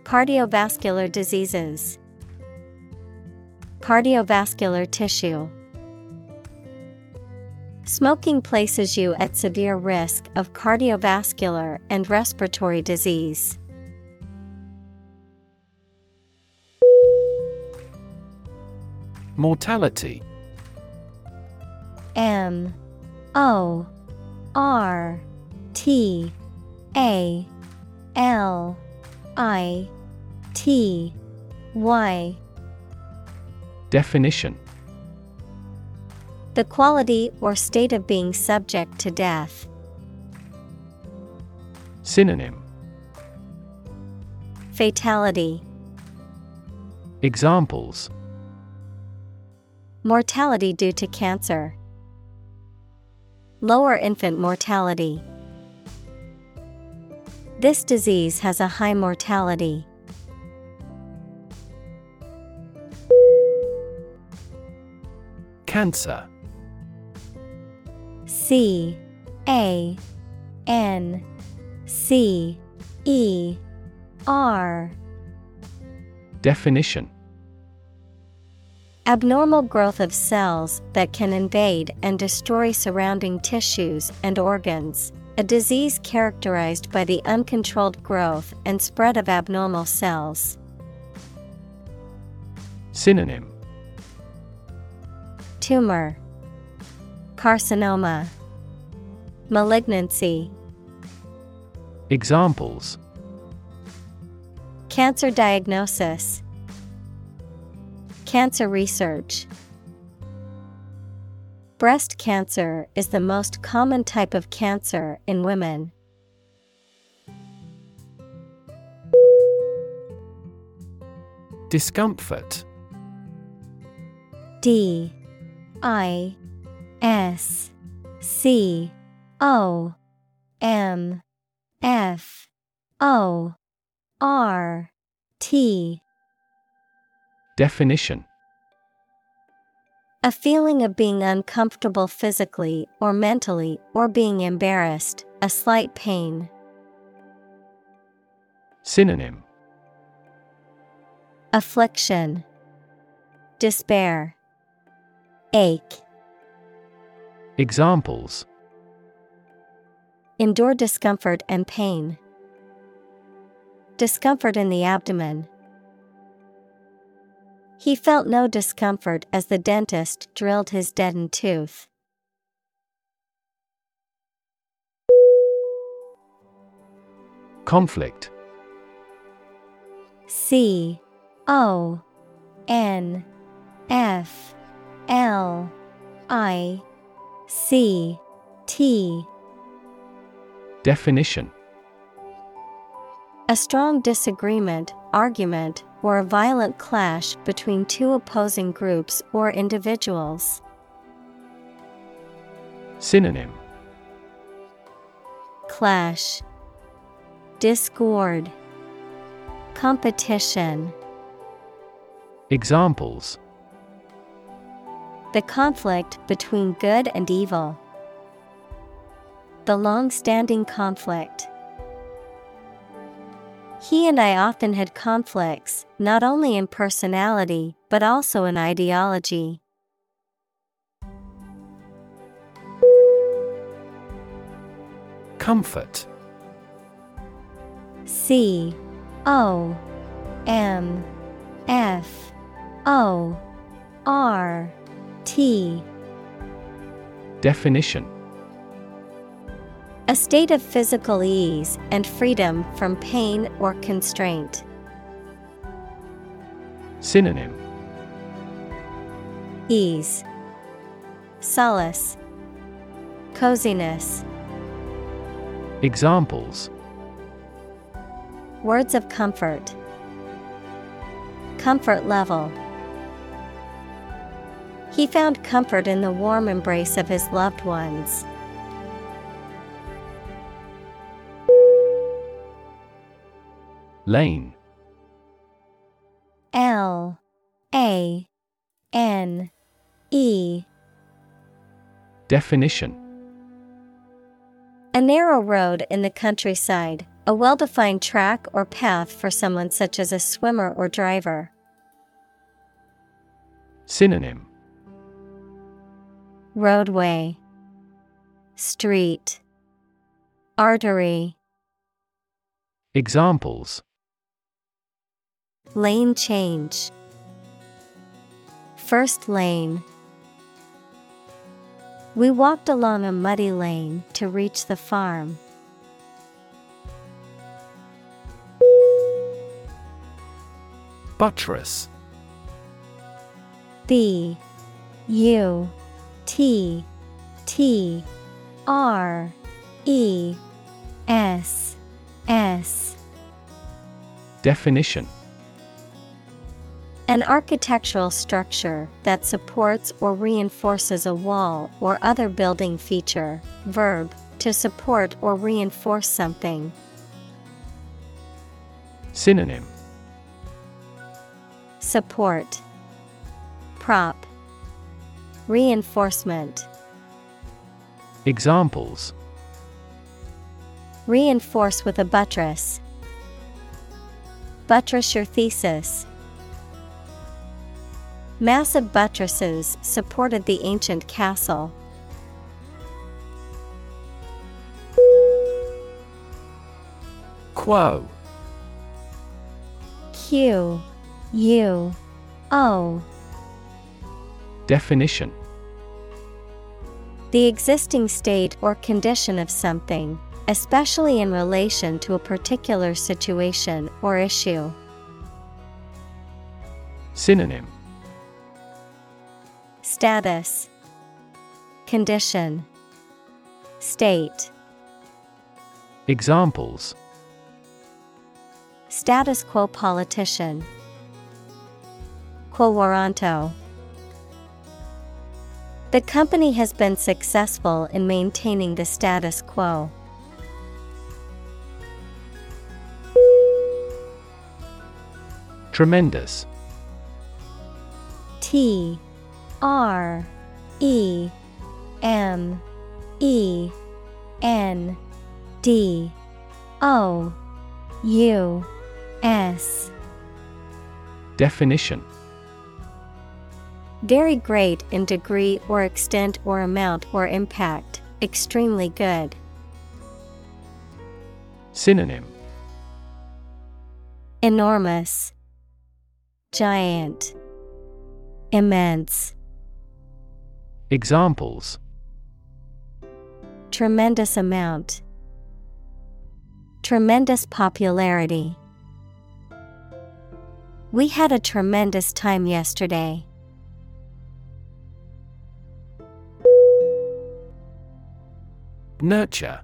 Cardiovascular diseases, Cardiovascular tissue. Smoking places you at severe risk of cardiovascular and respiratory disease. Mortality. M. O. R. T. A. L. I. T. Y. Definition The quality or state of being subject to death. Synonym Fatality Examples Mortality due to cancer. Lower infant mortality. This disease has a high mortality. Cancer C A N C E R Definition Abnormal growth of cells that can invade and destroy surrounding tissues and organs. A disease characterized by the uncontrolled growth and spread of abnormal cells. Synonym Tumor, Carcinoma, Malignancy. Examples Cancer diagnosis, Cancer research. Breast cancer is the most common type of cancer in women. Discomfort D I S C O M F O R T. Definition. A feeling of being uncomfortable physically or mentally or being embarrassed, a slight pain. Synonym. Affliction, Despair, Ache. Examples Endure discomfort and pain. Discomfort in the abdomen. He felt no discomfort as the dentist drilled his deadened tooth. Conflict C O N F L I C T Definition A strong disagreement, argument, or a violent clash between two opposing groups or individuals. Synonym Clash, Discord, Competition. Examples The conflict between good and evil. The long standing conflict. He and I often had conflicts, not only in personality, but also in ideology. Comfort C O M F O R T Definition A state of physical ease and freedom from pain or constraint. Synonym Ease, Solace, Coziness. Examples Words of comfort. Comfort level. He found comfort in the warm embrace of his loved ones. Lane. L A N E. Definition. A narrow road in the countryside, a well defined track or path for someone such as a swimmer or driver. Synonym. Roadway, Street, Artery, Examples Lane change, First lane. We walked along a muddy lane to reach the farm. Buttress B U T T R E S S Definition An architectural structure that supports or reinforces a wall or other building feature. Verb to support or reinforce something. Synonym Support Prop Reinforcement Examples Reinforce with a buttress. Buttress your thesis. Massive buttresses supported the ancient castle. Quo Q U O Definition The existing state or condition of something, especially in relation to a particular situation or issue. Synonym Status. Condition. State. Examples. Status quo politician. Quo warranto. The company has been successful in maintaining the status quo. Tremendous. T R E M E N D O U S. Definition. Very great in degree or extent or amount or impact, extremely good. Synonym. Enormous, Giant, Immense, Examples Tremendous amount, Tremendous popularity. We had a tremendous time yesterday. Nurture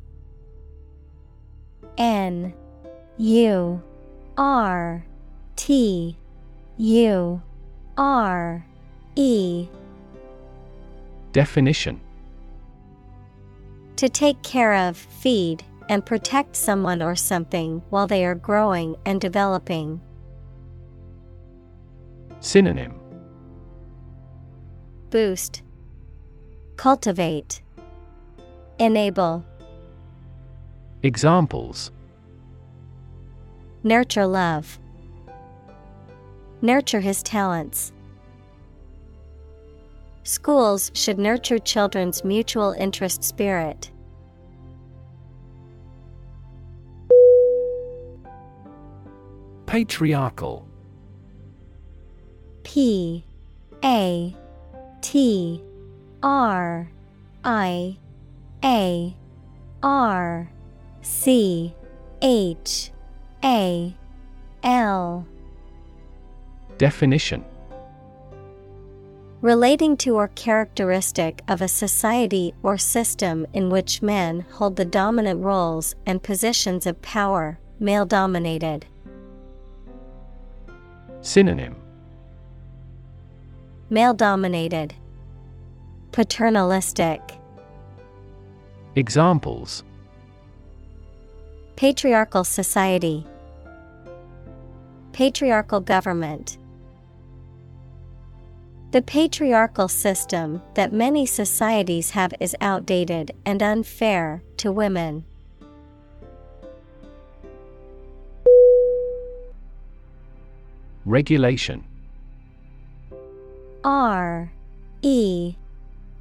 N U R T U R E Definition. To take care of, feed, and protect someone or something while they are growing and developing. Synonym. Boost, Cultivate, Enable, Examples. Nurture love, Nurture his talents. Schools should nurture children's mutual interest spirit. Patriarchal. P A T R I A R C H A L. Definition Relating to or characteristic of a society or system in which men hold the dominant roles and positions of power, male dominated. Synonym Male dominated. Paternalistic. Examples Patriarchal society. Patriarchal government. The patriarchal system that many societies have is outdated and unfair to women. Regulation. R E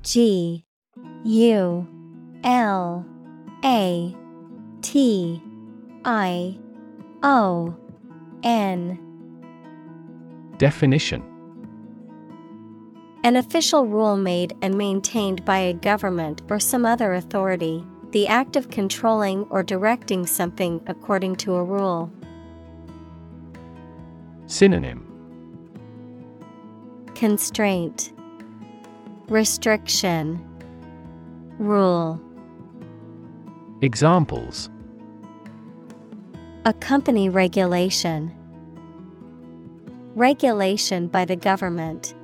G U L A T I O N. Definition An official rule made and maintained by a government or some other authority, the act of controlling or directing something according to a rule. Synonym. Constraint. Restriction. Rule. Examples. A company regulation. Regulation by the government.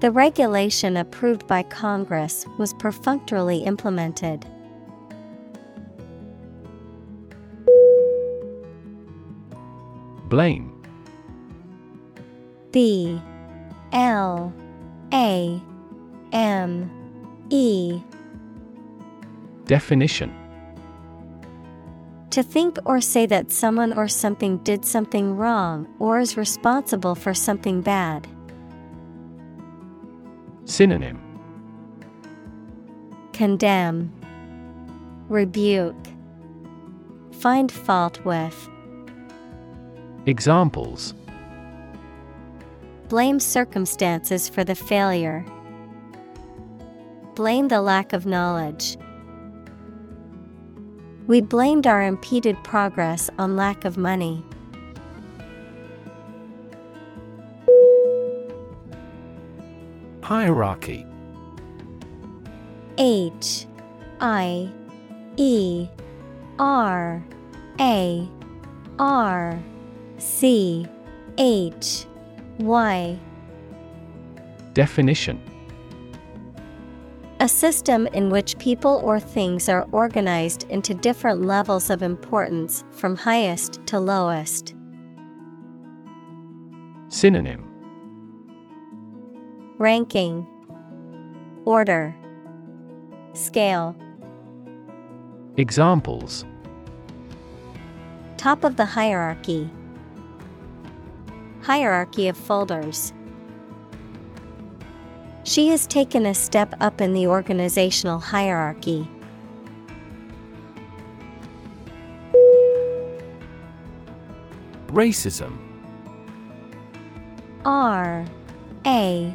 The regulation approved by Congress was perfunctorily implemented. Blame B. L. A. M. E. Definition. To think or say that someone or something did something wrong or is responsible for something bad. Synonym Condemn, Rebuke, Find fault with. Examples Blame circumstances for the failure. Blame the lack of knowledge. We blamed our impeded progress on lack of money. Hierarchy. H I E R A R C H Y. Definition. A system in which people or things are organized into different levels of importance from highest to lowest. Synonym Ranking Order Scale Examples Top of the hierarchy. Hierarchy of folders. She has taken a step up in the organizational hierarchy. Racism R A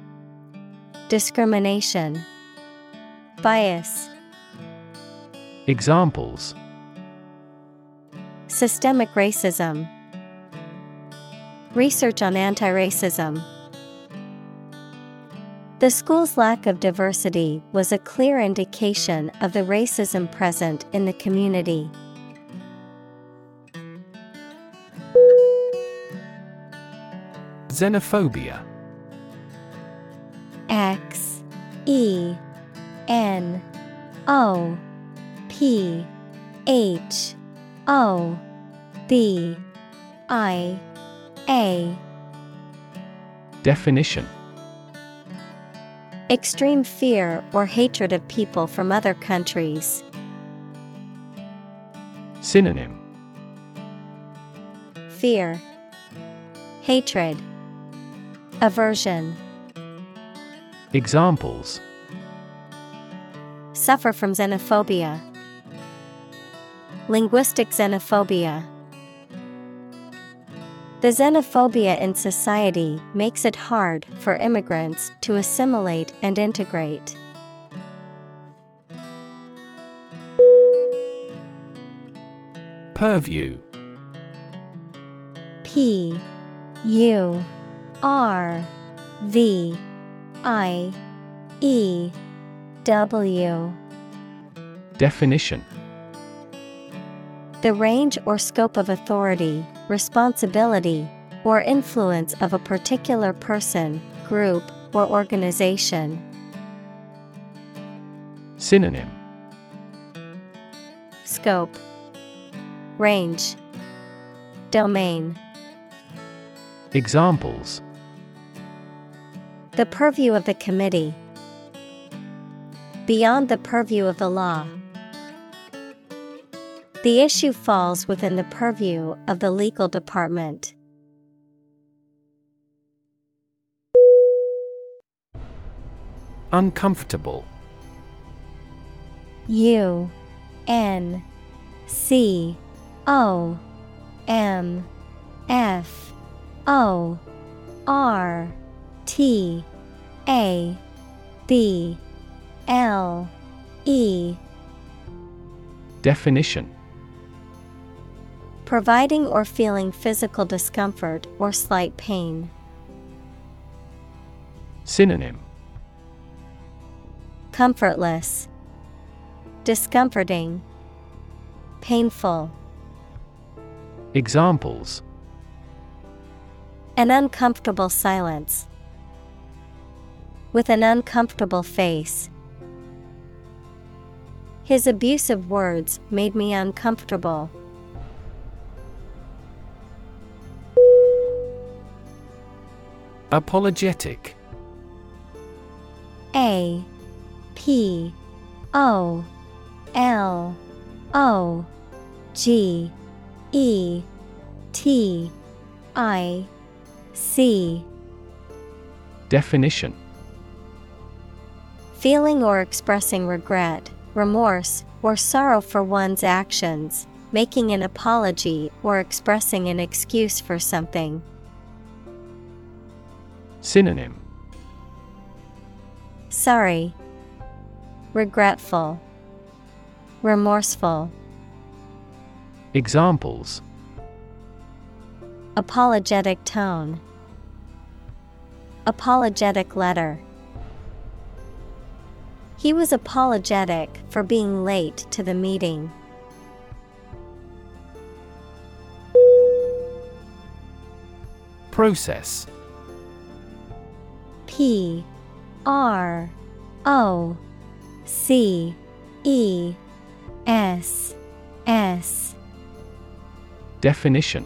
Discrimination, Bias, Examples Systemic racism. Research on anti racism. The school's lack of diversity was a clear indication of the racism present in the community. Xenophobia X E N O P H O B I A. Definition. Extreme fear or hatred of people from other countries. Synonym. Fear, Hatred, Aversion. Examples Suffer from xenophobia. Linguistic xenophobia. The xenophobia in society makes it hard for immigrants to assimilate and integrate. Purview P U R V I E W. Definition. The range or scope of authority, responsibility, or influence of a particular person, group, or organization. Synonym. Scope. Range. Domain. Examples The purview of the committee. Beyond the purview of the law. The issue falls within the purview of the legal department. Uncomfortable U N C O M F O R T A B L E Definition Providing or feeling physical discomfort or slight pain. Synonym Comfortless, Discomforting, Painful. Examples An uncomfortable silence. With an uncomfortable face. His abusive words made me uncomfortable. Apologetic A P O L O G E T I C Definition Feeling or expressing regret, remorse, or sorrow for one's actions, making an apology or expressing an excuse for something. Synonym Sorry, regretful, remorseful. Examples Apologetic tone, Apologetic letter. He was apologetic for being late to the meeting. Process. P R O C E S S. Definition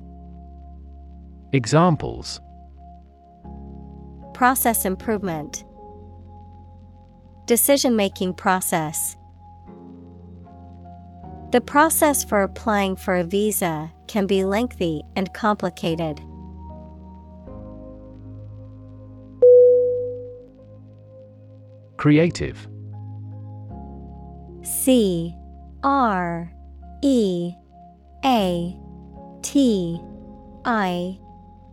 Examples. Process improvement. Decision making process. The process for applying for a visa can be lengthy and complicated. Creative. C R E A T I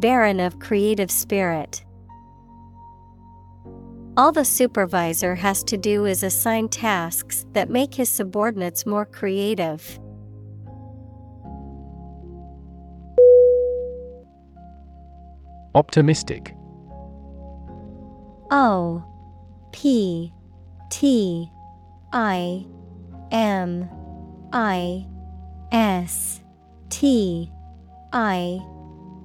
Barren of creative spirit. All the supervisor has to do is assign tasks that make his subordinates more creative. Optimistic O P T I M I S T I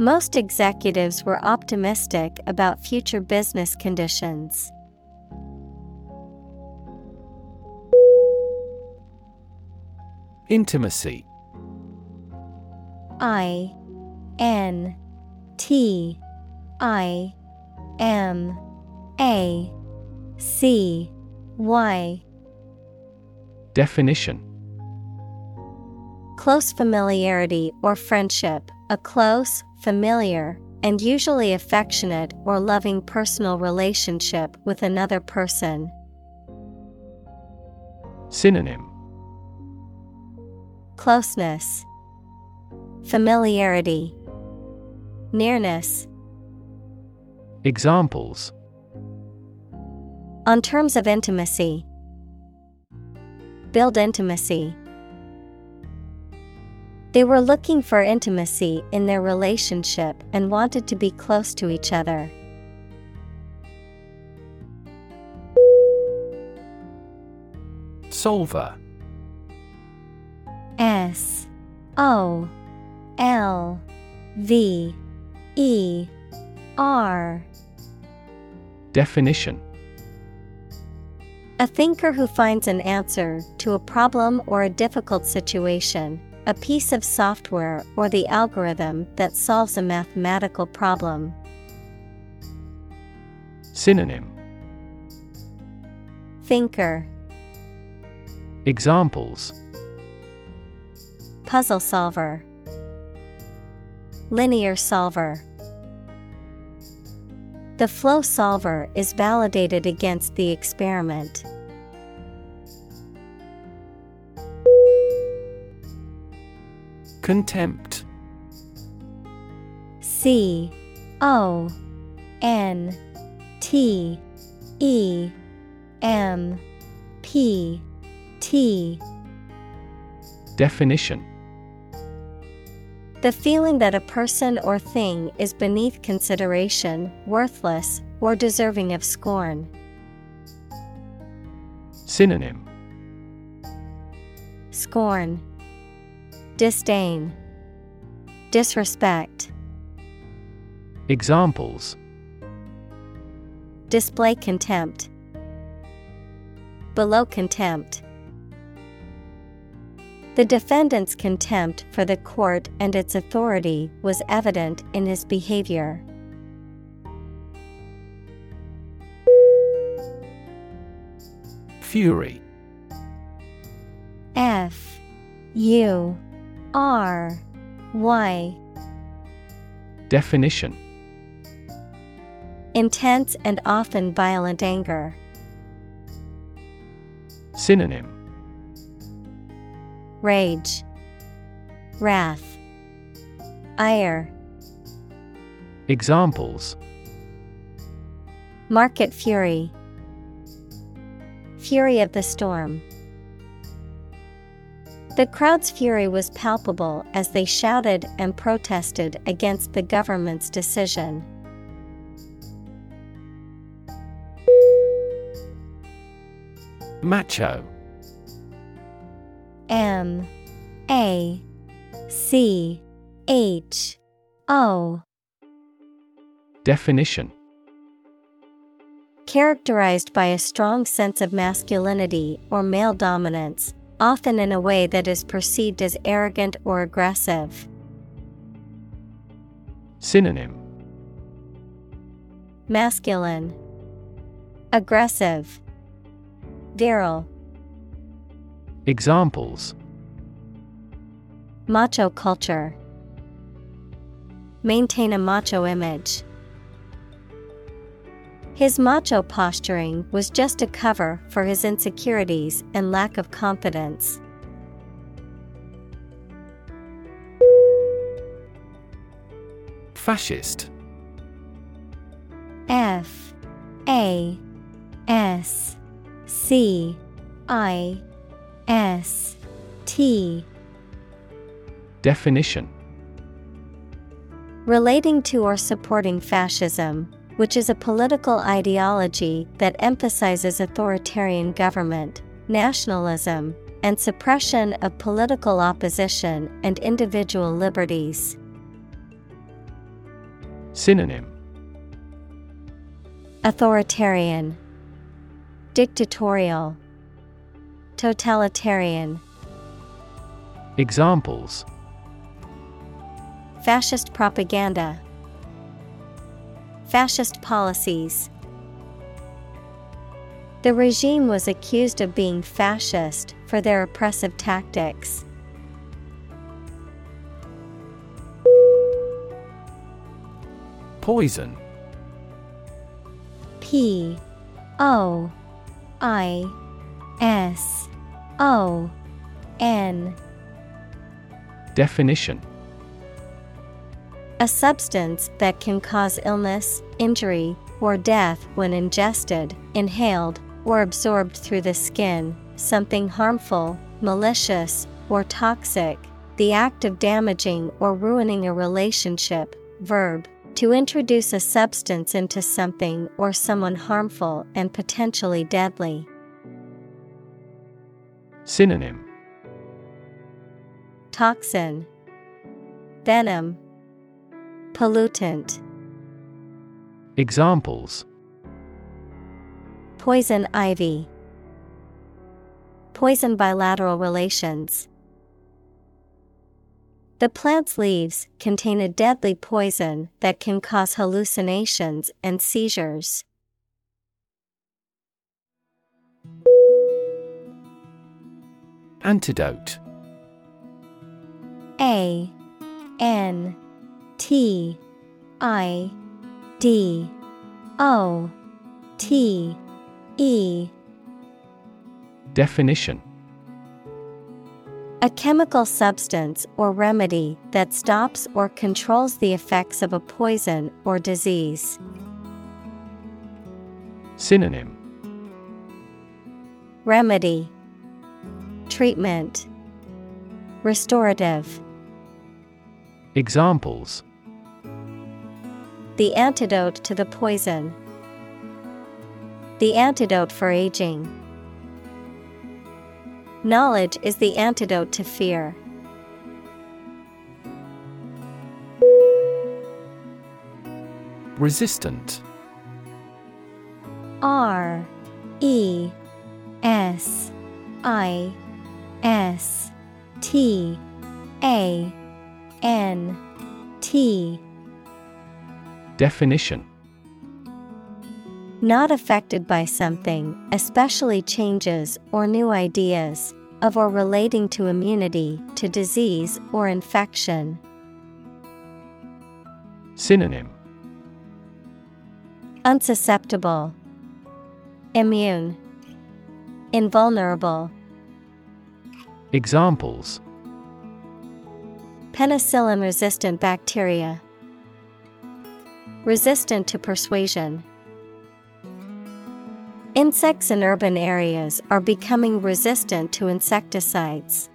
Most executives were optimistic about future business conditions. Intimacy. I N T I M A C Y. Definition. Close familiarity or friendship, a close, familiar, and usually affectionate or loving personal relationship with another person. Synonym Closeness, Familiarity, Nearness. Examples On terms of intimacy, build intimacy. They were looking for intimacy in their relationship and wanted to be close to each other. Solver. S O L V E R. Definition. A thinker who finds an answer to a problem or a difficult situation, a piece of software or the algorithm that solves a mathematical problem. Synonym Thinker, Examples Puzzle solver, Linear solver. The flow solver is validated against the experiment. Contempt. C O N T E M P T. Definition. The feeling that a person or thing is beneath consideration, worthless, or deserving of scorn. Synonym. Scorn, Disdain, Disrespect. Examples Display contempt. Below contempt. The defendant's contempt for the court and its authority was evident in his behavior. Fury F U R Y. Definition. Intense and often violent anger. Synonym. Rage, Wrath, Ire. Examples. Market fury, Fury of the storm. The crowd's fury was palpable as they shouted and protested against the government's decision. Macho. M. A. C. H. O. Definition. Characterized by a strong sense of masculinity or male dominance, often in a way that is perceived as arrogant or aggressive. Synonym Masculine, Aggressive, Virile. Examples Macho culture. Maintain a macho image. His macho posturing was just a cover for his insecurities and lack of confidence. Fascist. F A S C I S T. Definition. Relating to or supporting fascism, which is a political ideology that emphasizes authoritarian government, nationalism, and suppression of political opposition and individual liberties. Synonym. Authoritarian, Dictatorial, Totalitarian. Examples. Fascist propaganda, Fascist policies. The regime was accused of being fascist for their oppressive tactics. Poison P O I S O N Definition A substance that can cause illness, injury, or death when ingested, inhaled, or absorbed through the skin, something harmful, malicious, or toxic, the act of damaging or ruining a relationship, verb. To introduce a substance into something or someone harmful and potentially deadly. Synonym Toxin, Venom, Pollutant. Examples Poison ivy, Poison bilateral relations. The plant's leaves contain a deadly poison that can cause hallucinations and seizures. Antidote A N T I D O T E. Definition. A chemical substance or remedy that stops or controls the effects of a poison or disease. Synonym. Remedy. Treatment. Restorative. Examples The antidote to the poison. The antidote for aging. Knowledge is the antidote to fear. Resistant R E S I S T A N T Definition Not affected by something, especially changes or new ideas, of or relating to immunity to disease or infection. Synonym Unsusceptible, Immune, Invulnerable. Examples Penicillin resistant bacteria. Resistant to persuasion. Insects in urban areas are becoming resistant to insecticides.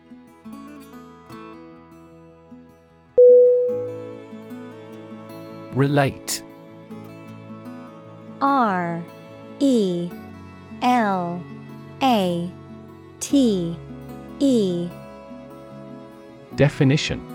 Relate R E L A T E Definition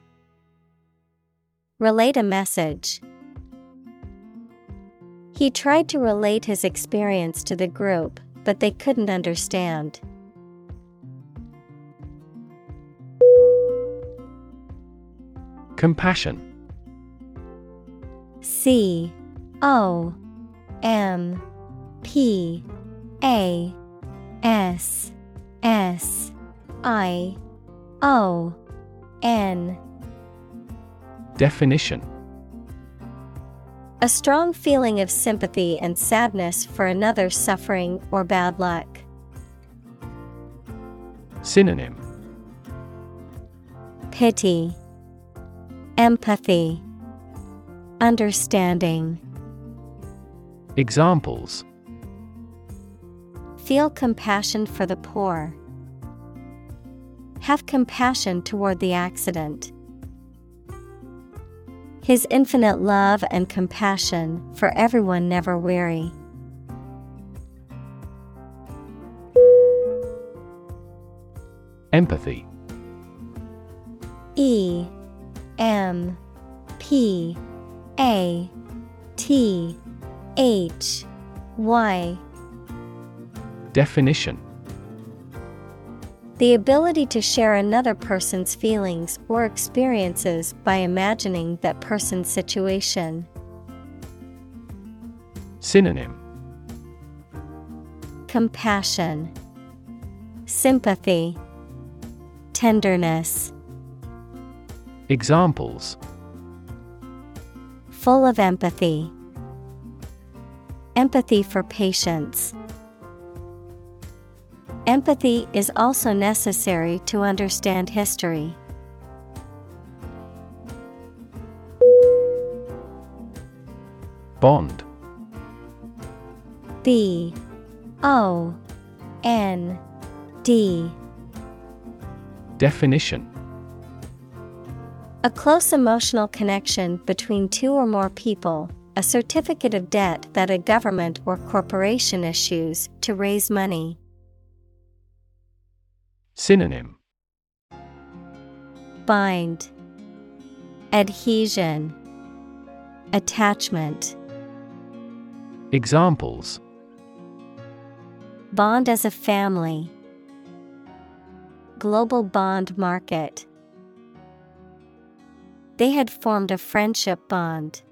Relate a message. He tried to relate his experience to the group, but they couldn't understand. Compassion C O M P A S S I O N Definition A strong feeling of sympathy and sadness for another's suffering or bad luck. Synonym Pity, Empathy, Understanding. Examples Feel compassion for the poor. Have compassion toward the accident. His infinite love and compassion for everyone never weary. Empathy. E M P A T H Y. Definition The ability to share another person's feelings or experiences by imagining that person's situation. Synonym Compassion, Sympathy, Tenderness. Examples Full of empathy. Empathy for patients. Empathy is also necessary to understand history. Bond B O N D Definition A close emotional connection between two or more people, a certificate of debt that a government or corporation issues to raise money. Synonym Bind, Adhesion, Attachment. Examples Bond as a family. Global bond market. They had formed a friendship bond.